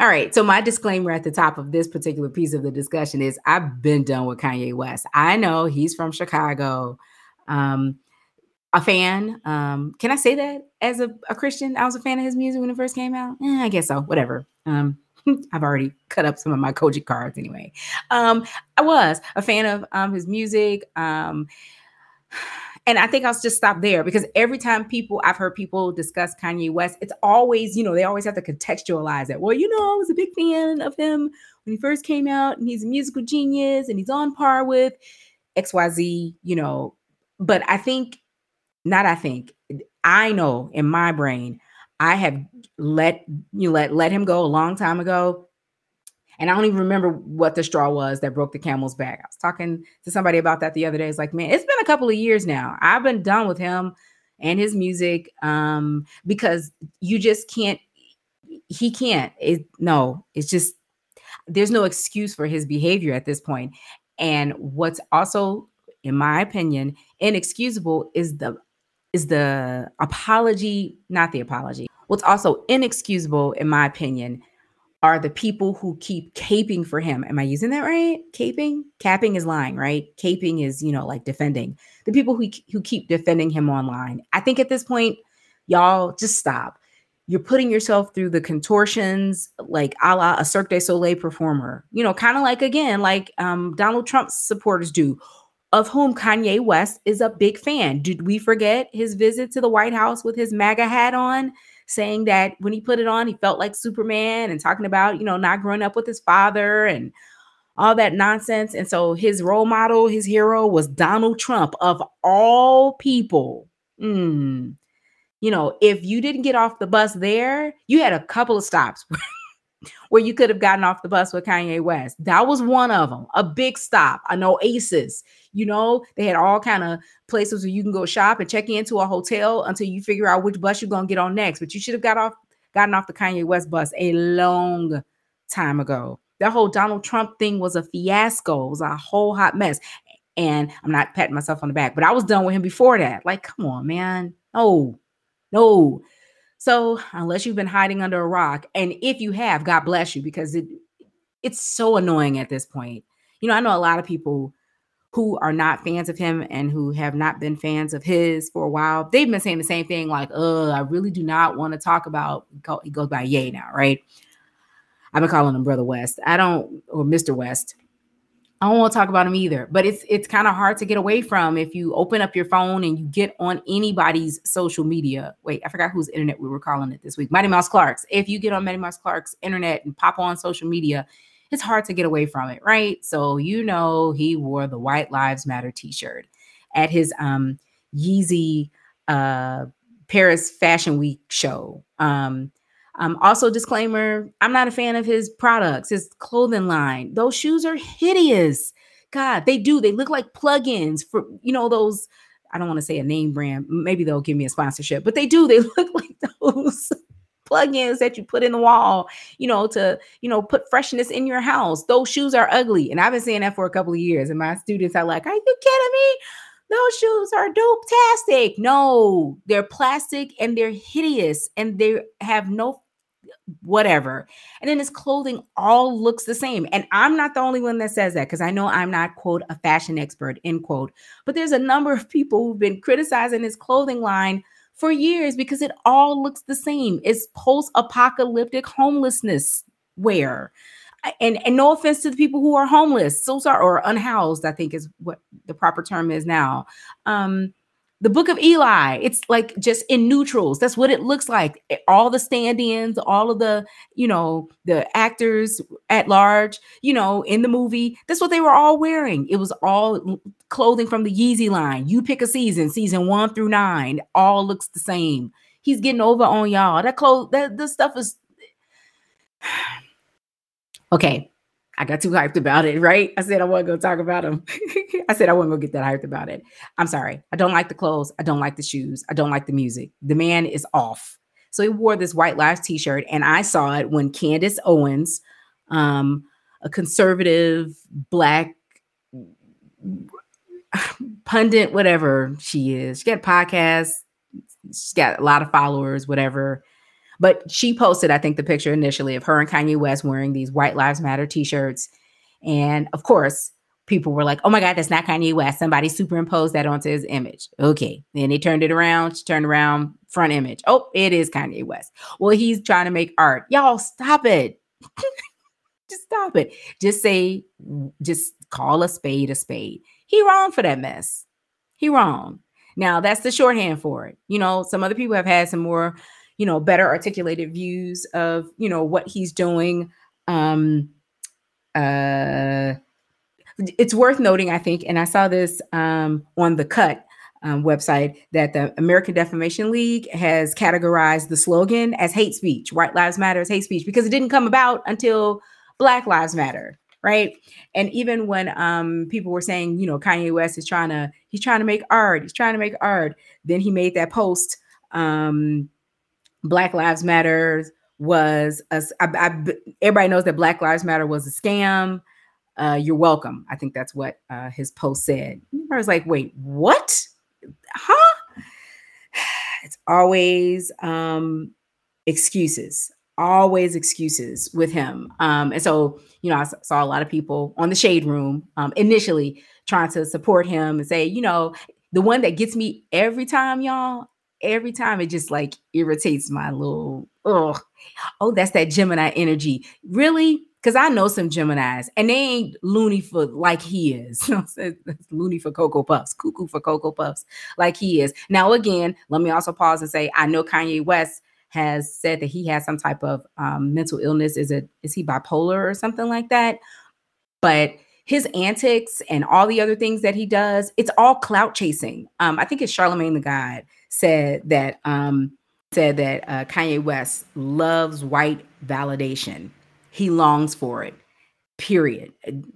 All right. So my disclaimer at the top of this particular piece of the discussion is I've been done with Kanye West. I know he's from Chicago. Um, a fan. Um, can I say that as a, a, Christian? I was a fan of his music when it first came out. Eh, I guess so. Whatever. Um, I've already cut up some of my Koji cards anyway. Um, I was a fan of um, his music. Um, and I think I'll just stop there because every time people I've heard people discuss Kanye West, it's always, you know, they always have to contextualize it. Well, you know, I was a big fan of him when he first came out, and he's a musical genius and he's on par with XYZ, you know. But I think, not I think, I know in my brain, I have let you let let him go a long time ago and I don't even remember what the straw was that broke the camel's back. I was talking to somebody about that the other day. It's like, man, it's been a couple of years now. I've been done with him and his music um, because you just can't, he can't. It, no, it's just, there's no excuse for his behavior at this point. And what's also, in my opinion, inexcusable is the is the apology, not the apology. What's also inexcusable, in my opinion, are the people who keep caping for him. Am I using that right? Caping? Capping is lying, right? Caping is, you know, like defending. The people who who keep defending him online. I think at this point, Y'all just stop. You're putting yourself through the contortions like a la a Cirque du Soleil performer, you know, kind of like again, like um, Donald Trump's supporters do, of whom Kanye West is a big fan. Did we forget his visit to the White House with his MAGA hat on? saying that when he put it on, he felt like Superman and talking about, you know, not growing up with his father and all that nonsense. And so his role model, his hero was Donald Trump of all people. Mm. You know, if you didn't get off the bus there, you had a couple of stops where you could have gotten off the bus with Kanye West. That was one of them, a big stop, an oasis. You know, they had all kind of places where you can go shop and check into a hotel until you figure out which bus you're gonna get on next. But you should have got off, gotten off the Kanye West bus a long time ago. That whole Donald Trump thing was a fiasco. It was a whole hot mess. And I'm not patting myself on the back, but I was done with him before that. Like, come on, man. No, no. So unless you've been hiding under a rock, and if you have, God bless you, because it it's so annoying at this point. You know, I know a lot of people who are not fans of him and who have not been fans of his for a while. They've been saying the same thing, like, "Uh, I really do not want to talk about." He goes by Yay now, right? I've been calling him Brother West. I don't, or Mr. West. I don't want to talk about them either. But it's it's kind of hard to get away from if you open up your phone and you get on anybody's social media. Wait, I forgot whose internet we were calling it this week. Mighty Mouse Clark's. If you get on Mighty Mouse Clark's internet and pop on social media, it's hard to get away from it, right? So you know he wore the White Lives Matter t-shirt at his um Yeezy uh Paris Fashion Week show. Um um, also, disclaimer I'm not a fan of his products, his clothing line. Those shoes are hideous. God, they do. They look like plugins for, you know, those. I don't want to say a name brand. Maybe they'll give me a sponsorship, but they do. They look like those plugins that you put in the wall, you know, to, you know, put freshness in your house. Those shoes are ugly. And I've been saying that for a couple of years. And my students are like, Are you kidding me? Those shoes are dope-tastic. No, they're plastic and they're hideous and they have no whatever. And then his clothing all looks the same. And I'm not the only one that says that because I know I'm not, quote, a fashion expert, end quote. But there's a number of people who've been criticizing his clothing line for years because it all looks the same. It's post apocalyptic homelessness wear. And, and no offense to the people who are homeless, so sorry, or unhoused, I think is what the proper term is now. Um, the book of Eli, it's like just in neutrals. That's what it looks like. All the stand-ins, all of the, you know, the actors at large, you know, in the movie, that's what they were all wearing. It was all clothing from the Yeezy line. You pick a season, season one through nine, all looks the same. He's getting over on y'all. That clothes, that this stuff is okay. I got too hyped about it, right? I said I wasn't gonna talk about them. I said I wasn't gonna get that hyped about it. I'm sorry. I don't like the clothes. I don't like the shoes. I don't like the music. The man is off. So he wore this White Lives t-shirt, and I saw it when Candace Owens, um, a conservative black pundit, whatever she is, she got a podcast, she's got a lot of followers, whatever. But she posted, I think, the picture initially of her and Kanye West wearing these White Lives Matter t-shirts. And of course, people were like, oh my God, that's not Kanye West. Somebody superimposed that onto his image. Okay. Then they turned it around. She turned around, front image. Oh, it is Kanye West. Well, he's trying to make art. Y'all stop it. just stop it. Just say, just call a spade a spade. He wrong for that mess. He wrong. Now that's the shorthand for it. You know, some other people have had some more you know better articulated views of you know what he's doing um uh it's worth noting i think and i saw this um on the cut um, website that the American Defamation League has categorized the slogan as hate speech. White Lives Matter as hate speech because it didn't come about until Black Lives Matter, right? And even when um, people were saying, you know, Kanye West is trying to he's trying to make art, he's trying to make art. Then he made that post um, Black Lives Matter was a, I, I, everybody knows that Black Lives Matter was a scam. Uh, you're welcome. I think that's what uh, his post said. I was like, wait, what? Huh? It's always um, excuses, always excuses with him. Um, and so, you know, I saw a lot of people on the shade room um, initially trying to support him and say, you know, the one that gets me every time, y'all, every time it just like irritates my little oh oh that's that Gemini energy. Really? Because I know some Geminis and they ain't loony for like he is. Loony for Cocoa Puffs, cuckoo for Cocoa Puffs, like he is. Now, again, let me also pause and say I know Kanye West has said that he has some type of um, mental illness. Is it is he bipolar or something like that? But his antics and all the other things that he does, it's all clout chasing. Um, I think it's Charlemagne the God said that um, said that uh, Kanye West loves white validation. He longs for it. Period.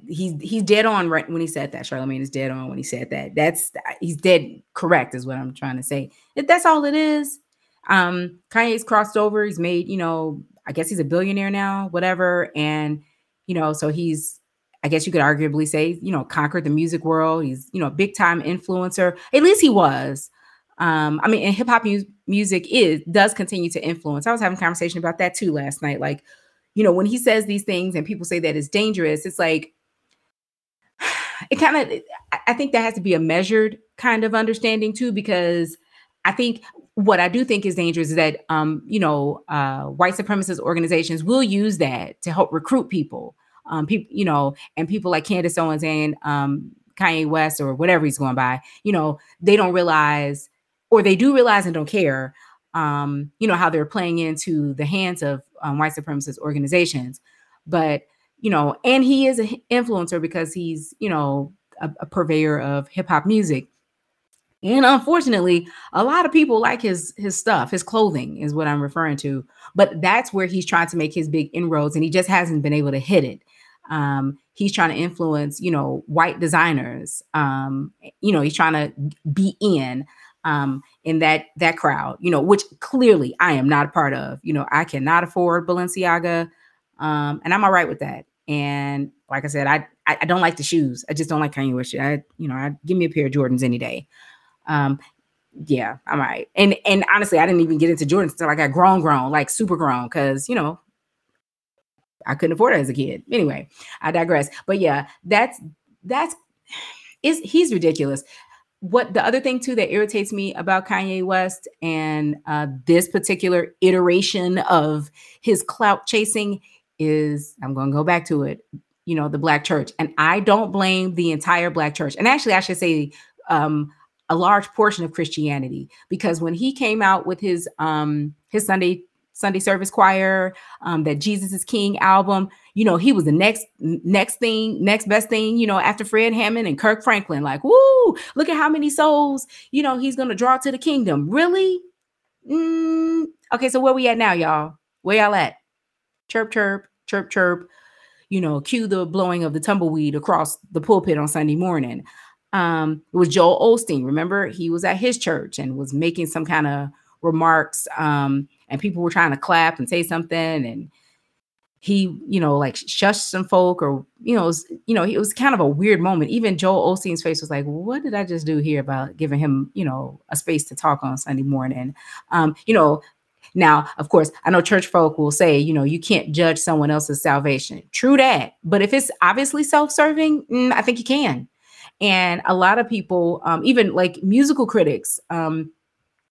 He's he's dead on right when he said that. Charlemagne is dead on when he said that. That's he's dead correct is what I'm trying to say. If That's all it is. Um, Kanye's crossed over. He's made you know I guess he's a billionaire now, whatever, and you know so he's I guess you could arguably say, you know, conquered the music world. He's, you know, a big time influencer. At least he was. Um, I mean, and hip hop mu- music is does continue to influence. I was having a conversation about that too last night. Like, you know, when he says these things and people say that is dangerous, it's like it kind of I think that has to be a measured kind of understanding too, because I think what I do think is dangerous is that um, you know, uh, white supremacist organizations will use that to help recruit people um, people, you know, and people like Candace Owens and um, Kanye West or whatever he's going by, you know, they don't realize, or they do realize and don't care, um, you know, how they're playing into the hands of um, white supremacist organizations. But, you know, and he is an influencer because he's, you know, a, a purveyor of hip hop music. And unfortunately, a lot of people like his his stuff, his clothing is what I'm referring to. But that's where he's trying to make his big inroads, and he just hasn't been able to hit it. Um, he's trying to influence, you know, white designers. Um, you know, he's trying to be in um, in that that crowd. You know, which clearly I am not a part of. You know, I cannot afford Balenciaga, um, and I'm all right with that. And like I said, I, I, I don't like the shoes. I just don't like Kanye West. I you know, I give me a pair of Jordans any day. Um, yeah, I'm right. And and honestly, I didn't even get into Jordans until I got grown, grown, like super grown, because you know I couldn't afford it as a kid. Anyway, I digress. But yeah, that's that's is he's ridiculous. What the other thing too that irritates me about Kanye West and uh, this particular iteration of his clout chasing is I'm going to go back to it. You know, the black church, and I don't blame the entire black church. And actually, I should say um, a large portion of Christianity because when he came out with his um, his Sunday Sunday Service Choir, um, that Jesus is King album. You know, he was the next next thing, next best thing, you know, after Fred Hammond and Kirk Franklin. Like, woo, look at how many souls, you know, he's gonna draw to the kingdom. Really? Mm, okay, so where we at now, y'all? Where y'all at? Chirp, chirp, chirp, chirp. You know, cue the blowing of the tumbleweed across the pulpit on Sunday morning. Um, it was Joel Osteen. Remember, he was at his church and was making some kind of remarks. Um, and people were trying to clap and say something and he you know like shushed some folk or you know was, you know it was kind of a weird moment. Even joel osteen's face was like what did i just do here about giving him you know a space to talk on sunday morning? Um you know now of course i know church folk will say you know you can't judge someone else's salvation. True that but if it's obviously self-serving mm, i think you can. And a lot of people um, even like musical critics um,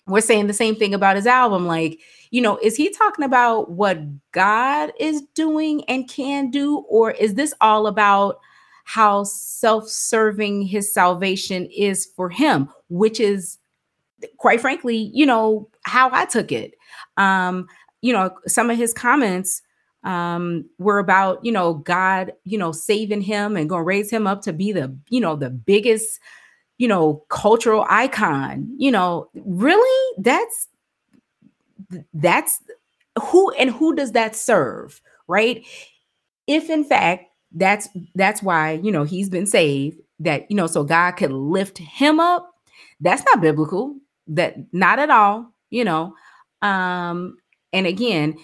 we're saying the same thing about his album. Like, you know, is he talking about what God is doing and can do, or is this all about how self serving his salvation is for him, which is, quite frankly, you know, how I took it. Um, you know, some of his comments um were about you know god you know saving him and gonna raise him up to be the you know the biggest you know, cultural icon. You know, really? That's that's who and who does that serve, right? If in fact that's that's why, you know, he's been saved that, you know, so God could lift him up, that's not biblical. That not at all, you know. Um and again,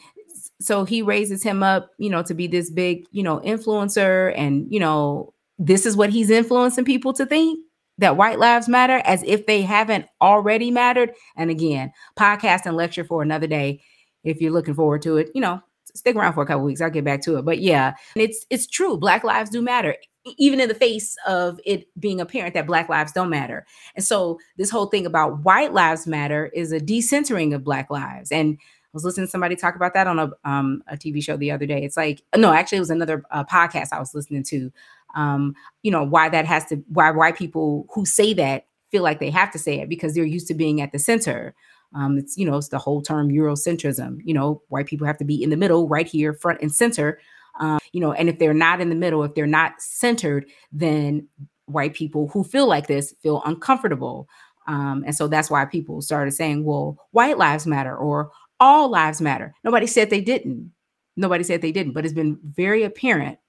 so he raises him up, you know, to be this big, you know, influencer and, you know, this is what he's influencing people to think that white lives matter as if they haven't already mattered. And again, podcast and lecture for another day. If you're looking forward to it, you know, stick around for a couple weeks. I'll get back to it. But yeah, it's it's true. Black lives do matter. even in the face of it being apparent that black lives don't matter and so this whole thing about white lives matter is a decentering of black lives and I was listening to somebody talk about that on a um, a TV show the other day. It's like no, actually, it was another uh, podcast I was listening to. Um, you know why that has to why white people who say that feel like they have to say it because they're used to being at the center. Um, it's you know it's the whole term Eurocentrism. You know, white people have to be in the middle, right here, front and center. Um, you know, and if they're not in the middle, if they're not centered, then white people who feel like this feel uncomfortable. Um, and so that's why people started saying, well, white lives matter or all lives matter. Nobody said they didn't. Nobody said they didn't, but it's been very apparent,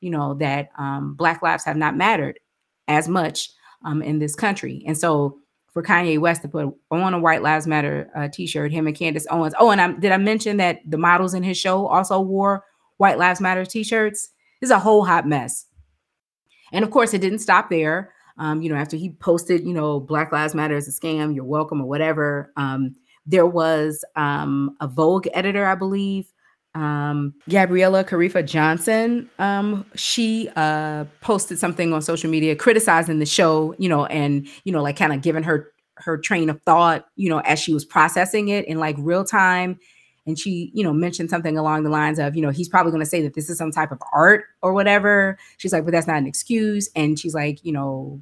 you know, that um, Black lives have not mattered as much um, in this country. And so for Kanye West to put on a White Lives Matter uh, t-shirt, him and Candace Owens. Oh, and I, did I mention that the models in his show also wore White Lives Matter t-shirts? This is a whole hot mess. And of course, it didn't stop there. Um, you know, after he posted, you know, Black Lives Matter is a scam, you're welcome or whatever. Um, there was um, a Vogue editor, I believe, um, Gabriella Karefa Johnson. Um, she uh, posted something on social media criticizing the show, you know, and you know, like kind of giving her her train of thought, you know, as she was processing it in like real time. And she, you know, mentioned something along the lines of, you know, he's probably going to say that this is some type of art or whatever. She's like, but that's not an excuse. And she's like, you know,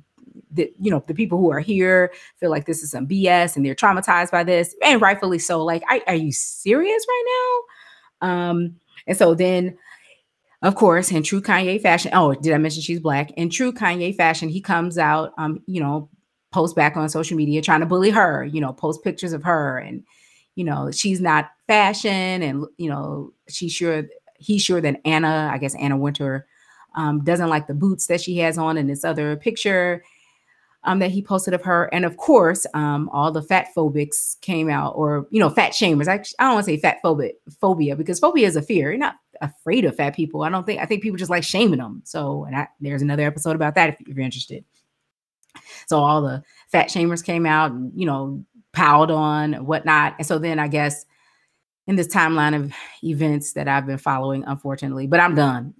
the you know the people who are here feel like this is some BS and they're traumatized by this, and rightfully so. Like, I, are you serious right now? Um, and so then, of course, in true Kanye fashion, oh, did I mention she's black? In true Kanye fashion, he comes out, um, you know, post back on social media trying to bully her, you know, post pictures of her and you know, she's not fashion and you know, she's sure he's sure that Anna, I guess Anna Wintour, um, doesn't like the boots that she has on in this other picture um, that he posted of her. And of course, um, all the fat phobics came out, or, you know, fat shamers. I, I don't want to say fat phobic, phobia because phobia is a fear. You're not afraid of fat people. I don't think, I think people just like shaming them. So, and I, there's another episode about that if, if you're interested. So all the fat shamers came out you know, piled on and whatnot. And so then I guess in this timeline of events that I've been following, unfortunately, but I'm done.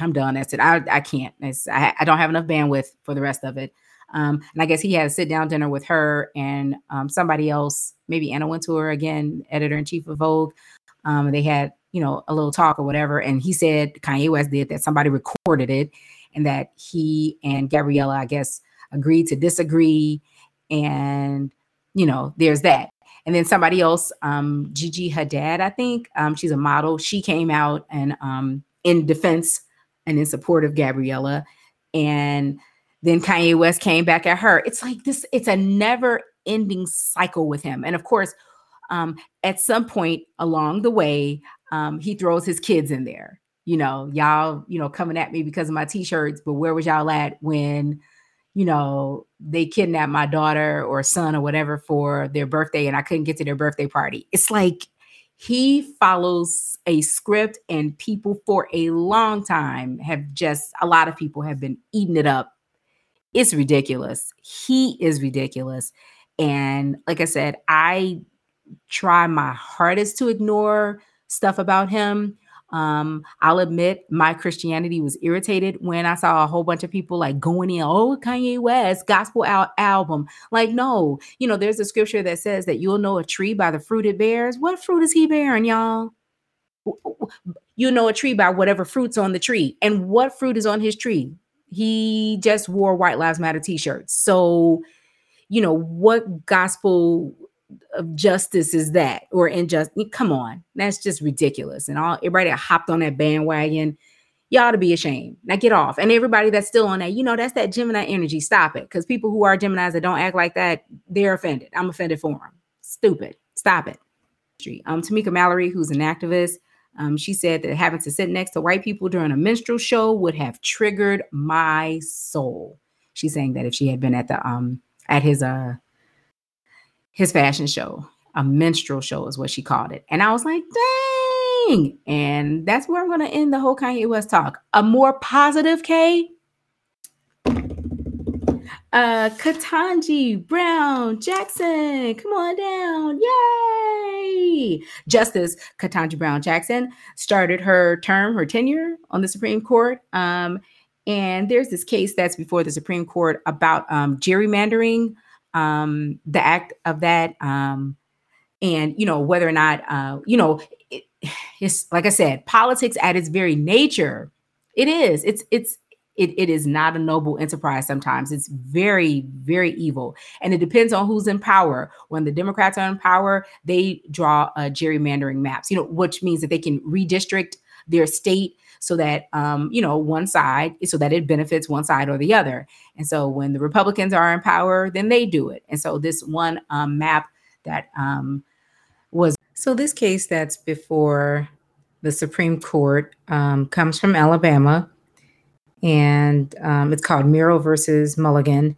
I'm done. That's it. I, I can't. It's, I, I don't have enough bandwidth for the rest of it. Um, and I guess he had a sit down dinner with her and um, somebody else, maybe Anna Wintour again, editor in chief of Vogue. Um, they had, you know, a little talk or whatever. And he said, Kanye West did that somebody recorded it and that he and Gabriella, I guess, agreed to disagree. And, you know, there's that. And then somebody else, um, Gigi Hadid, I think, um, she's a model. She came out and um, in defense and in support of Gabriella. And then Kanye West came back at her. It's like this, it's a never ending cycle with him. And of course, um, at some point along the way, um, he throws his kids in there. You know, y'all, you know, coming at me because of my t-shirts, but where was y'all at when, you know, they kidnapped my daughter or son or whatever for their birthday and I couldn't get to their birthday party? It's like he follows a script and people for a long time have just a lot of people have been eating it up it's ridiculous. He is ridiculous. And like I said, I try my hardest to ignore stuff about him. Um, I'll admit my Christianity was irritated when I saw a whole bunch of people like going in, oh, Kanye West gospel al- album. Like, no, you know, there's a scripture that says that you'll know a tree by the fruit it bears. What fruit is he bearing, y'all? You know a tree by whatever fruit's on the tree. And what fruit is on his tree? He just wore White Lives Matter t-shirts. So, you know, what gospel of justice is that or injustice? Come on, that's just ridiculous. And all everybody that hopped on that bandwagon, ought to be ashamed. Now get off. And everybody that's still on that, you know, that's that Gemini energy. Stop it. Because people who are Geminis that don't act like that, they're offended. I'm offended for them. Stupid. Stop it. Um, Tamika Mallory, who's an activist, um, she said that having to sit next to white people during a minstrel show would have triggered my soul. She's saying that if she had been at the um at his uh his fashion show, a minstrel show is what she called it. And I was like, dang. And that's where I'm gonna end the whole Kanye West talk. A more positive K uh, Ketanji Brown Jackson, come on down. Yay! Justice Ketanji Brown Jackson started her term, her tenure on the Supreme Court. Um, and there's this case that's before the Supreme Court about um, gerrymandering, um, the act of that, um, and you know whether or not uh, you know it, it's like I said, politics at its very nature, it is. It's it's it, it is not a noble enterprise sometimes. It's very, very evil. And it depends on who's in power. When the Democrats are in power, they draw uh, gerrymandering maps, you know, which means that they can redistrict their state so that um, you know one side so that it benefits one side or the other and so when the republicans are in power then they do it and so this one um, map that um, was so this case that's before the supreme court um, comes from alabama and um, it's called Merrill versus Milligan.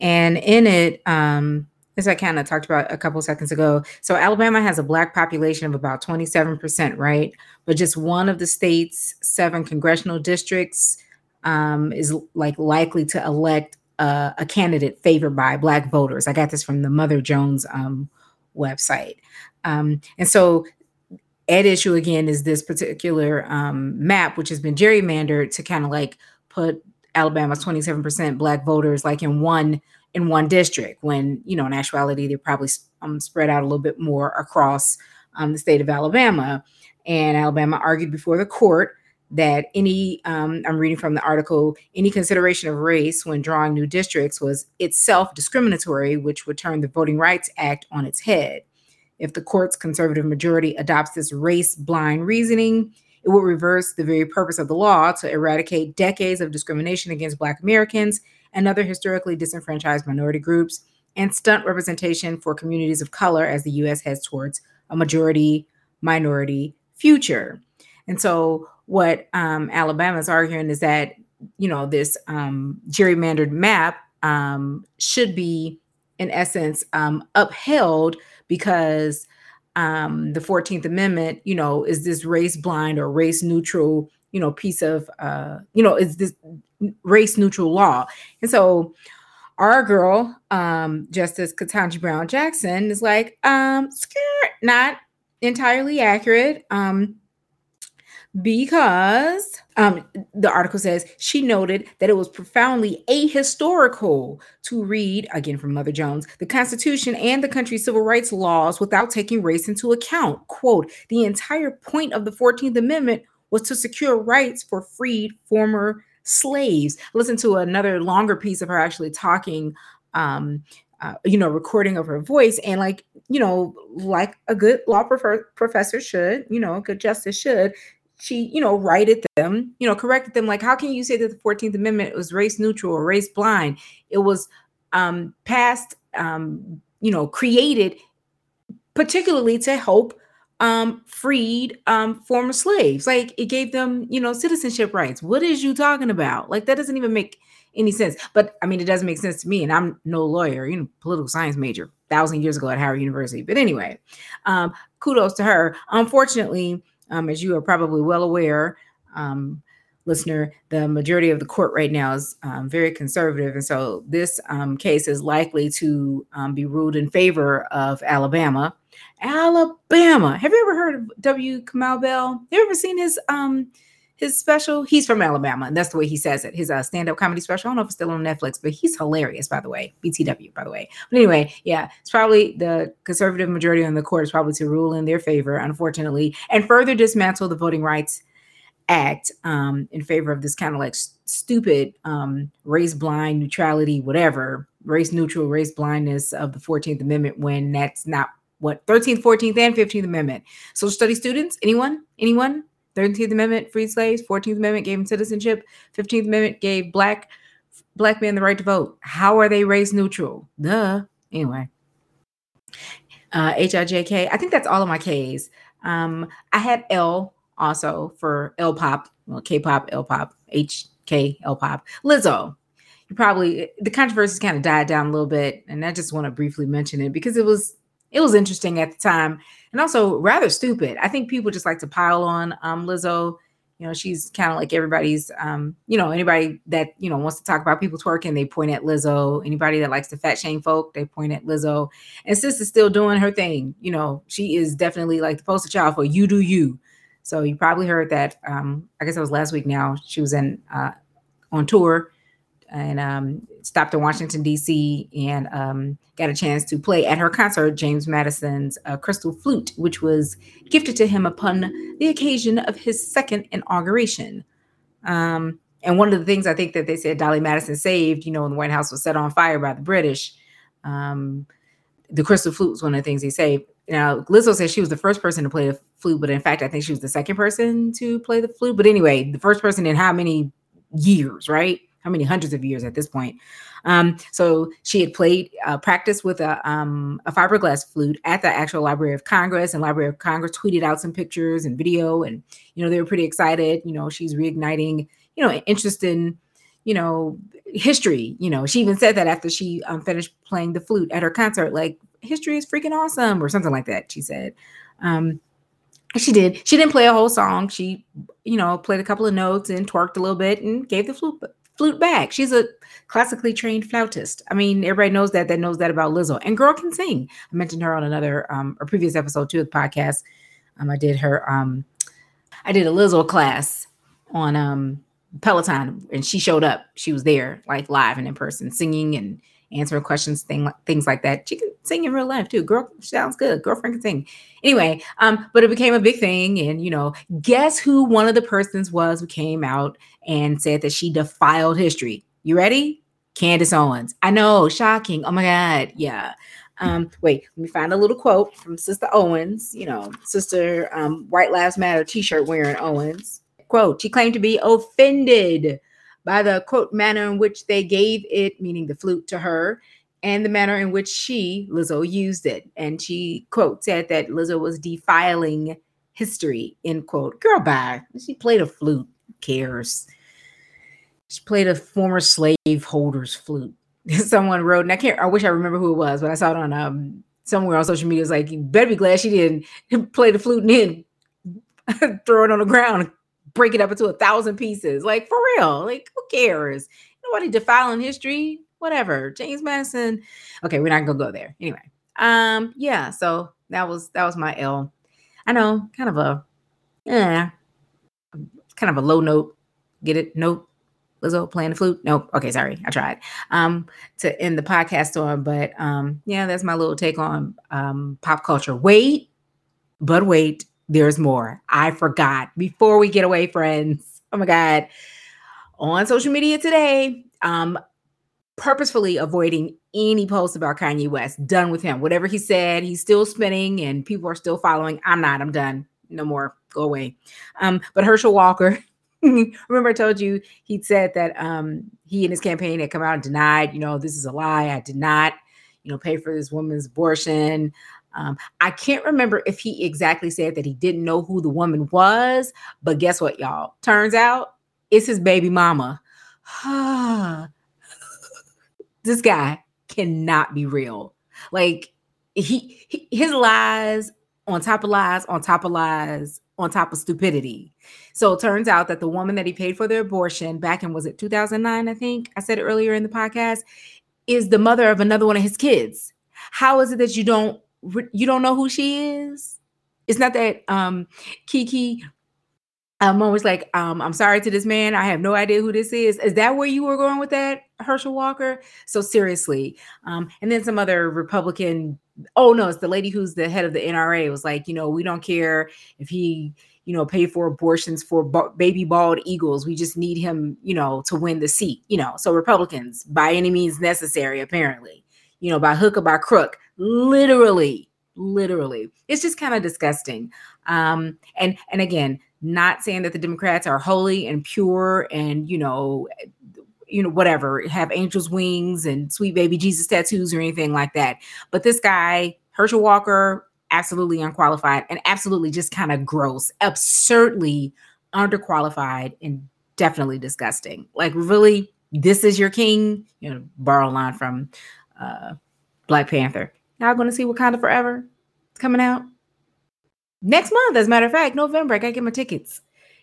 And in it, um, as I kind of talked about a couple seconds ago, so Alabama has a black population of about 27%, right? But just one of the state's seven congressional districts um, is like likely to elect uh, a candidate favored by black voters. I got this from the Mother Jones um, website. Um, and so at issue again is this particular um, map, which has been gerrymandered to kind of like put Alabama's 27% black voters like in one in one district when you know in actuality they're probably um, spread out a little bit more across um, the state of Alabama. And Alabama argued before the court that any um, I'm reading from the article any consideration of race when drawing new districts was itself discriminatory, which would turn the Voting Rights Act on its head. If the court's conservative majority adopts this race blind reasoning, it would reverse the very purpose of the law to eradicate decades of discrimination against Black Americans and other historically disenfranchised minority groups and stunt representation for communities of color as the U.S. heads towards a majority minority future. And so, what um, Alabama is arguing is that you know this um, gerrymandered map um, should be, in essence, um, upheld because um, the 14th Amendment, you know, is this race blind or race neutral, you know, piece of, uh, you know, is this race neutral law. And so our girl, um, Justice Ketanji Brown Jackson, is like, um, not entirely accurate. Um, because um, the article says she noted that it was profoundly ahistorical to read, again from Mother Jones, the Constitution and the country's civil rights laws without taking race into account. Quote, the entire point of the 14th Amendment was to secure rights for freed former slaves. Listen to another longer piece of her actually talking um, uh, you know, recording of her voice. And like, you know, like a good law prof- professor should, you know, a good justice should, she, you know, righted them, you know, corrected them. Like, how can you say that the 14th Amendment was race neutral or race blind? It was um, passed, um, you know, created particularly to help um, freed um, former slaves. Like, it gave them, you know, citizenship rights. What is you talking about? Like, that doesn't even make any sense. But I mean, it doesn't make sense to me. And I'm no lawyer, you know, political science major, thousand years ago at Howard University. But anyway, um, kudos to her. Unfortunately, um, as you are probably well aware, um, listener, the majority of the court right now is um, very conservative. And so this um, case is likely to um, be ruled in favor of Alabama. Alabama. Have you ever heard of W. Kamau Bell? Have you ever seen his um his special. He's from Alabama, and that's the way he says it. His uh, stand-up comedy special. I don't know if it's still on Netflix, but he's hilarious, by the way. BTW, by the way. But anyway, yeah, it's probably the conservative majority on the court is probably to rule in their favor, unfortunately, and further dismantle the Voting Rights Act um, in favor of this kind of like stupid um, race blind neutrality, whatever race neutral, race blindness of the 14th Amendment when that's not what 13th, 14th, and 15th Amendment. Social study students, anyone, anyone 13th Amendment freed slaves, 14th Amendment gave them citizenship, 15th Amendment gave black black men the right to vote. How are they race neutral? Duh. Anyway. Uh H-I-J-K. I think that's all of my K's. Um, I had L also for L pop, well, K-pop, L pop, H-K, L pop. Lizzo. You probably the controversy kind of died down a little bit, and I just want to briefly mention it because it was it was interesting at the time and also rather stupid. I think people just like to pile on um, Lizzo. You know, she's kind of like everybody's, um, you know, anybody that, you know, wants to talk about people twerking, they point at Lizzo. Anybody that likes to fat shame folk, they point at Lizzo. And sis is still doing her thing. You know, she is definitely like the poster child for you do you. So you probably heard that. Um, I guess it was last week now. She was in uh, on tour and um, stopped in Washington, D.C., and um, got a chance to play at her concert James Madison's uh, Crystal Flute, which was gifted to him upon the occasion of his second inauguration. Um, and one of the things I think that they said Dolley Madison saved, you know, when the White House was set on fire by the British, um, the crystal flute was one of the things he saved. Now, Lizzo said she was the first person to play the flute, but in fact, I think she was the second person to play the flute. But anyway, the first person in how many years, right? How many hundreds of years at this point? Um, so she had played uh, practice with a, um, a fiberglass flute at the actual Library of Congress, and Library of Congress tweeted out some pictures and video, and you know they were pretty excited. You know, she's reigniting you know interest in you know history. You know, she even said that after she um, finished playing the flute at her concert, like history is freaking awesome or something like that. She said. Um, she did. She didn't play a whole song. She, you know, played a couple of notes and twerked a little bit and gave the flute flute back. She's a classically trained flautist. I mean, everybody knows that that knows that about Lizzo. And girl can sing. I mentioned her on another um or previous episode too of the podcast. Um, I did her um I did a Lizzo class on um Peloton and she showed up. She was there like live and in person singing and answering questions, thing, things like that. She can sing in real life too. Girl sounds good. Girlfriend can sing. Anyway, um, but it became a big thing. And you know, guess who one of the persons was who came out and said that she defiled history. You ready? Candace Owens. I know, shocking. Oh my God. Yeah. Um, wait, let me find a little quote from Sister Owens, you know, Sister um, White Lives Matter t-shirt wearing Owens. Quote, she claimed to be offended by the quote manner in which they gave it, meaning the flute, to her, and the manner in which she, Lizzo, used it. And she, quote, said that Lizzo was defiling history, end quote. Girl, bye. She played a flute. Who cares? She played a former slave holder's flute. Someone wrote, and I can't, I wish I remember who it was, but I saw it on um somewhere on social media. It's like, you better be glad she didn't play the flute and then throw it on the ground break it up into a thousand pieces. Like for real. Like who cares? Nobody defiling history. Whatever. James Madison. Okay, we're not gonna go there. Anyway. Um, yeah, so that was that was my L. I know, kind of a yeah, kind of a low note. Get it? Nope. Lizzo playing the flute. Nope. Okay, sorry. I tried. Um, to end the podcast on, but um, yeah, that's my little take on um pop culture. Wait, but wait, there's more. I forgot. Before we get away, friends. Oh my God. On social media today, um, purposefully avoiding any post about Kanye West. Done with him. Whatever he said, he's still spinning and people are still following. I'm not. I'm done. No more. Go away. Um, but Herschel Walker, remember I told you he'd said that um he and his campaign had come out and denied, you know, this is a lie. I did not, you know, pay for this woman's abortion. Um, I can't remember if he exactly said that he didn't know who the woman was, but guess what, y'all? Turns out it's his baby mama. this guy cannot be real. Like he, he his lies on top of lies on top of lies on top of stupidity. So it turns out that the woman that he paid for the abortion back in was it 2009 I think I said it earlier in the podcast is the mother of another one of his kids. How is it that you don't you don't know who she is. It's not that um Keke um was like, um, I'm sorry to this man. I have no idea who this is. Is that where you were going with that, Herschel Walker? So seriously. Um, and then some other Republican, oh no, it's the lady who's the head of the NRA was like, you know, we don't care if he you know, pay for abortions for baby bald eagles. We just need him, you know, to win the seat, you know. So Republicans, by any means necessary, apparently, you know, by hook or by crook, literally literally. It's just kind of disgusting. Um and and again not saying that the democrats are holy and pure and you know you know whatever have angels wings and sweet baby jesus tattoos or anything like that. But this guy herschel walker absolutely unqualified and absolutely just kind of gross absurdly underqualified and definitely disgusting. Like really this is your king? You know borrow a line from uh black panther Y'all to see Wakanda Forever? It's coming out next month. As a matter of fact, November. I got to get my tickets.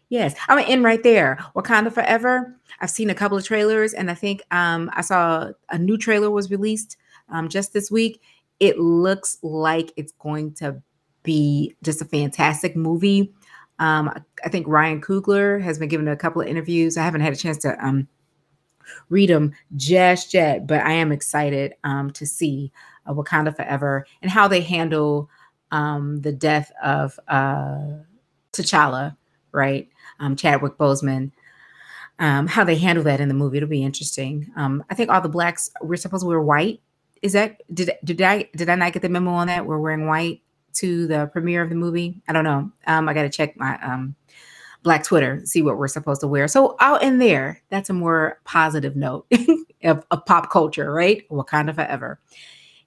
Yes, I'm gonna end right there. Wakanda Forever. I've seen a couple of trailers, and I think um, I saw a new trailer was released um, just this week. It looks like it's going to be just a fantastic movie. Um, I think Ryan Coogler has been given a couple of interviews. I haven't had a chance to um, read them just yet, but I am excited um, to see uh, Wakanda Forever and how they handle um, the death of uh, T'Challa, right? Um, Chadwick Boseman. Um, how they handle that in the movie, it'll be interesting. Um, I think all the blacks we're supposed to wear white. Is that did did I did I not get the memo on that? We're wearing white to the premiere of the movie. I don't know. Um, I got to check my Black Twitter, see what we're supposed to wear. So out in there, that's a more positive note of, of pop culture, right? Wakanda forever.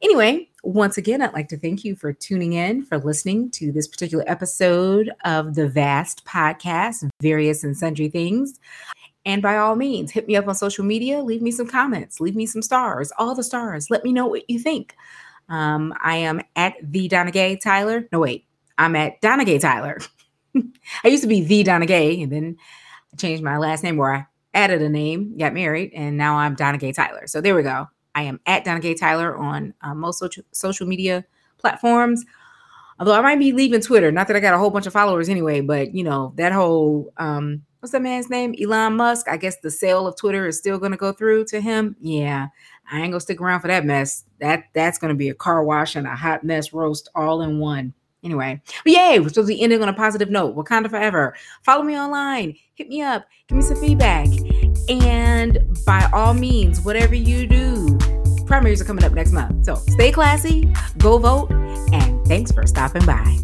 Anyway, once again, I'd like to thank you for tuning in, for listening to this particular episode of the Vast Podcast, Various and Sundry Things. And by all means, hit me up on social media, leave me some comments, leave me some stars, all the stars. Let me know what you think. Um, I am at the Donna Gay Tyler. No, wait, I'm at Donna Gay Tyler. I used to be the Donna Gay, and then I changed my last name where I added a name, got married, and now I'm Donna Gay Tyler. So there we go. I am at Donna Gay Tyler on uh, most social, social media platforms. Although I might be leaving Twitter, not that I got a whole bunch of followers anyway, but you know, that whole um what's that man's name? Elon Musk. I guess the sale of Twitter is still gonna go through to him. Yeah, I ain't gonna stick around for that mess. That that's gonna be a car wash and a hot mess roast all in one. Anyway, but yay, we're supposed to be ending on a positive note. Wakanda forever. Follow me online, hit me up, give me some feedback. And by all means, whatever you do, primaries are coming up next month. So stay classy, go vote, and thanks for stopping by.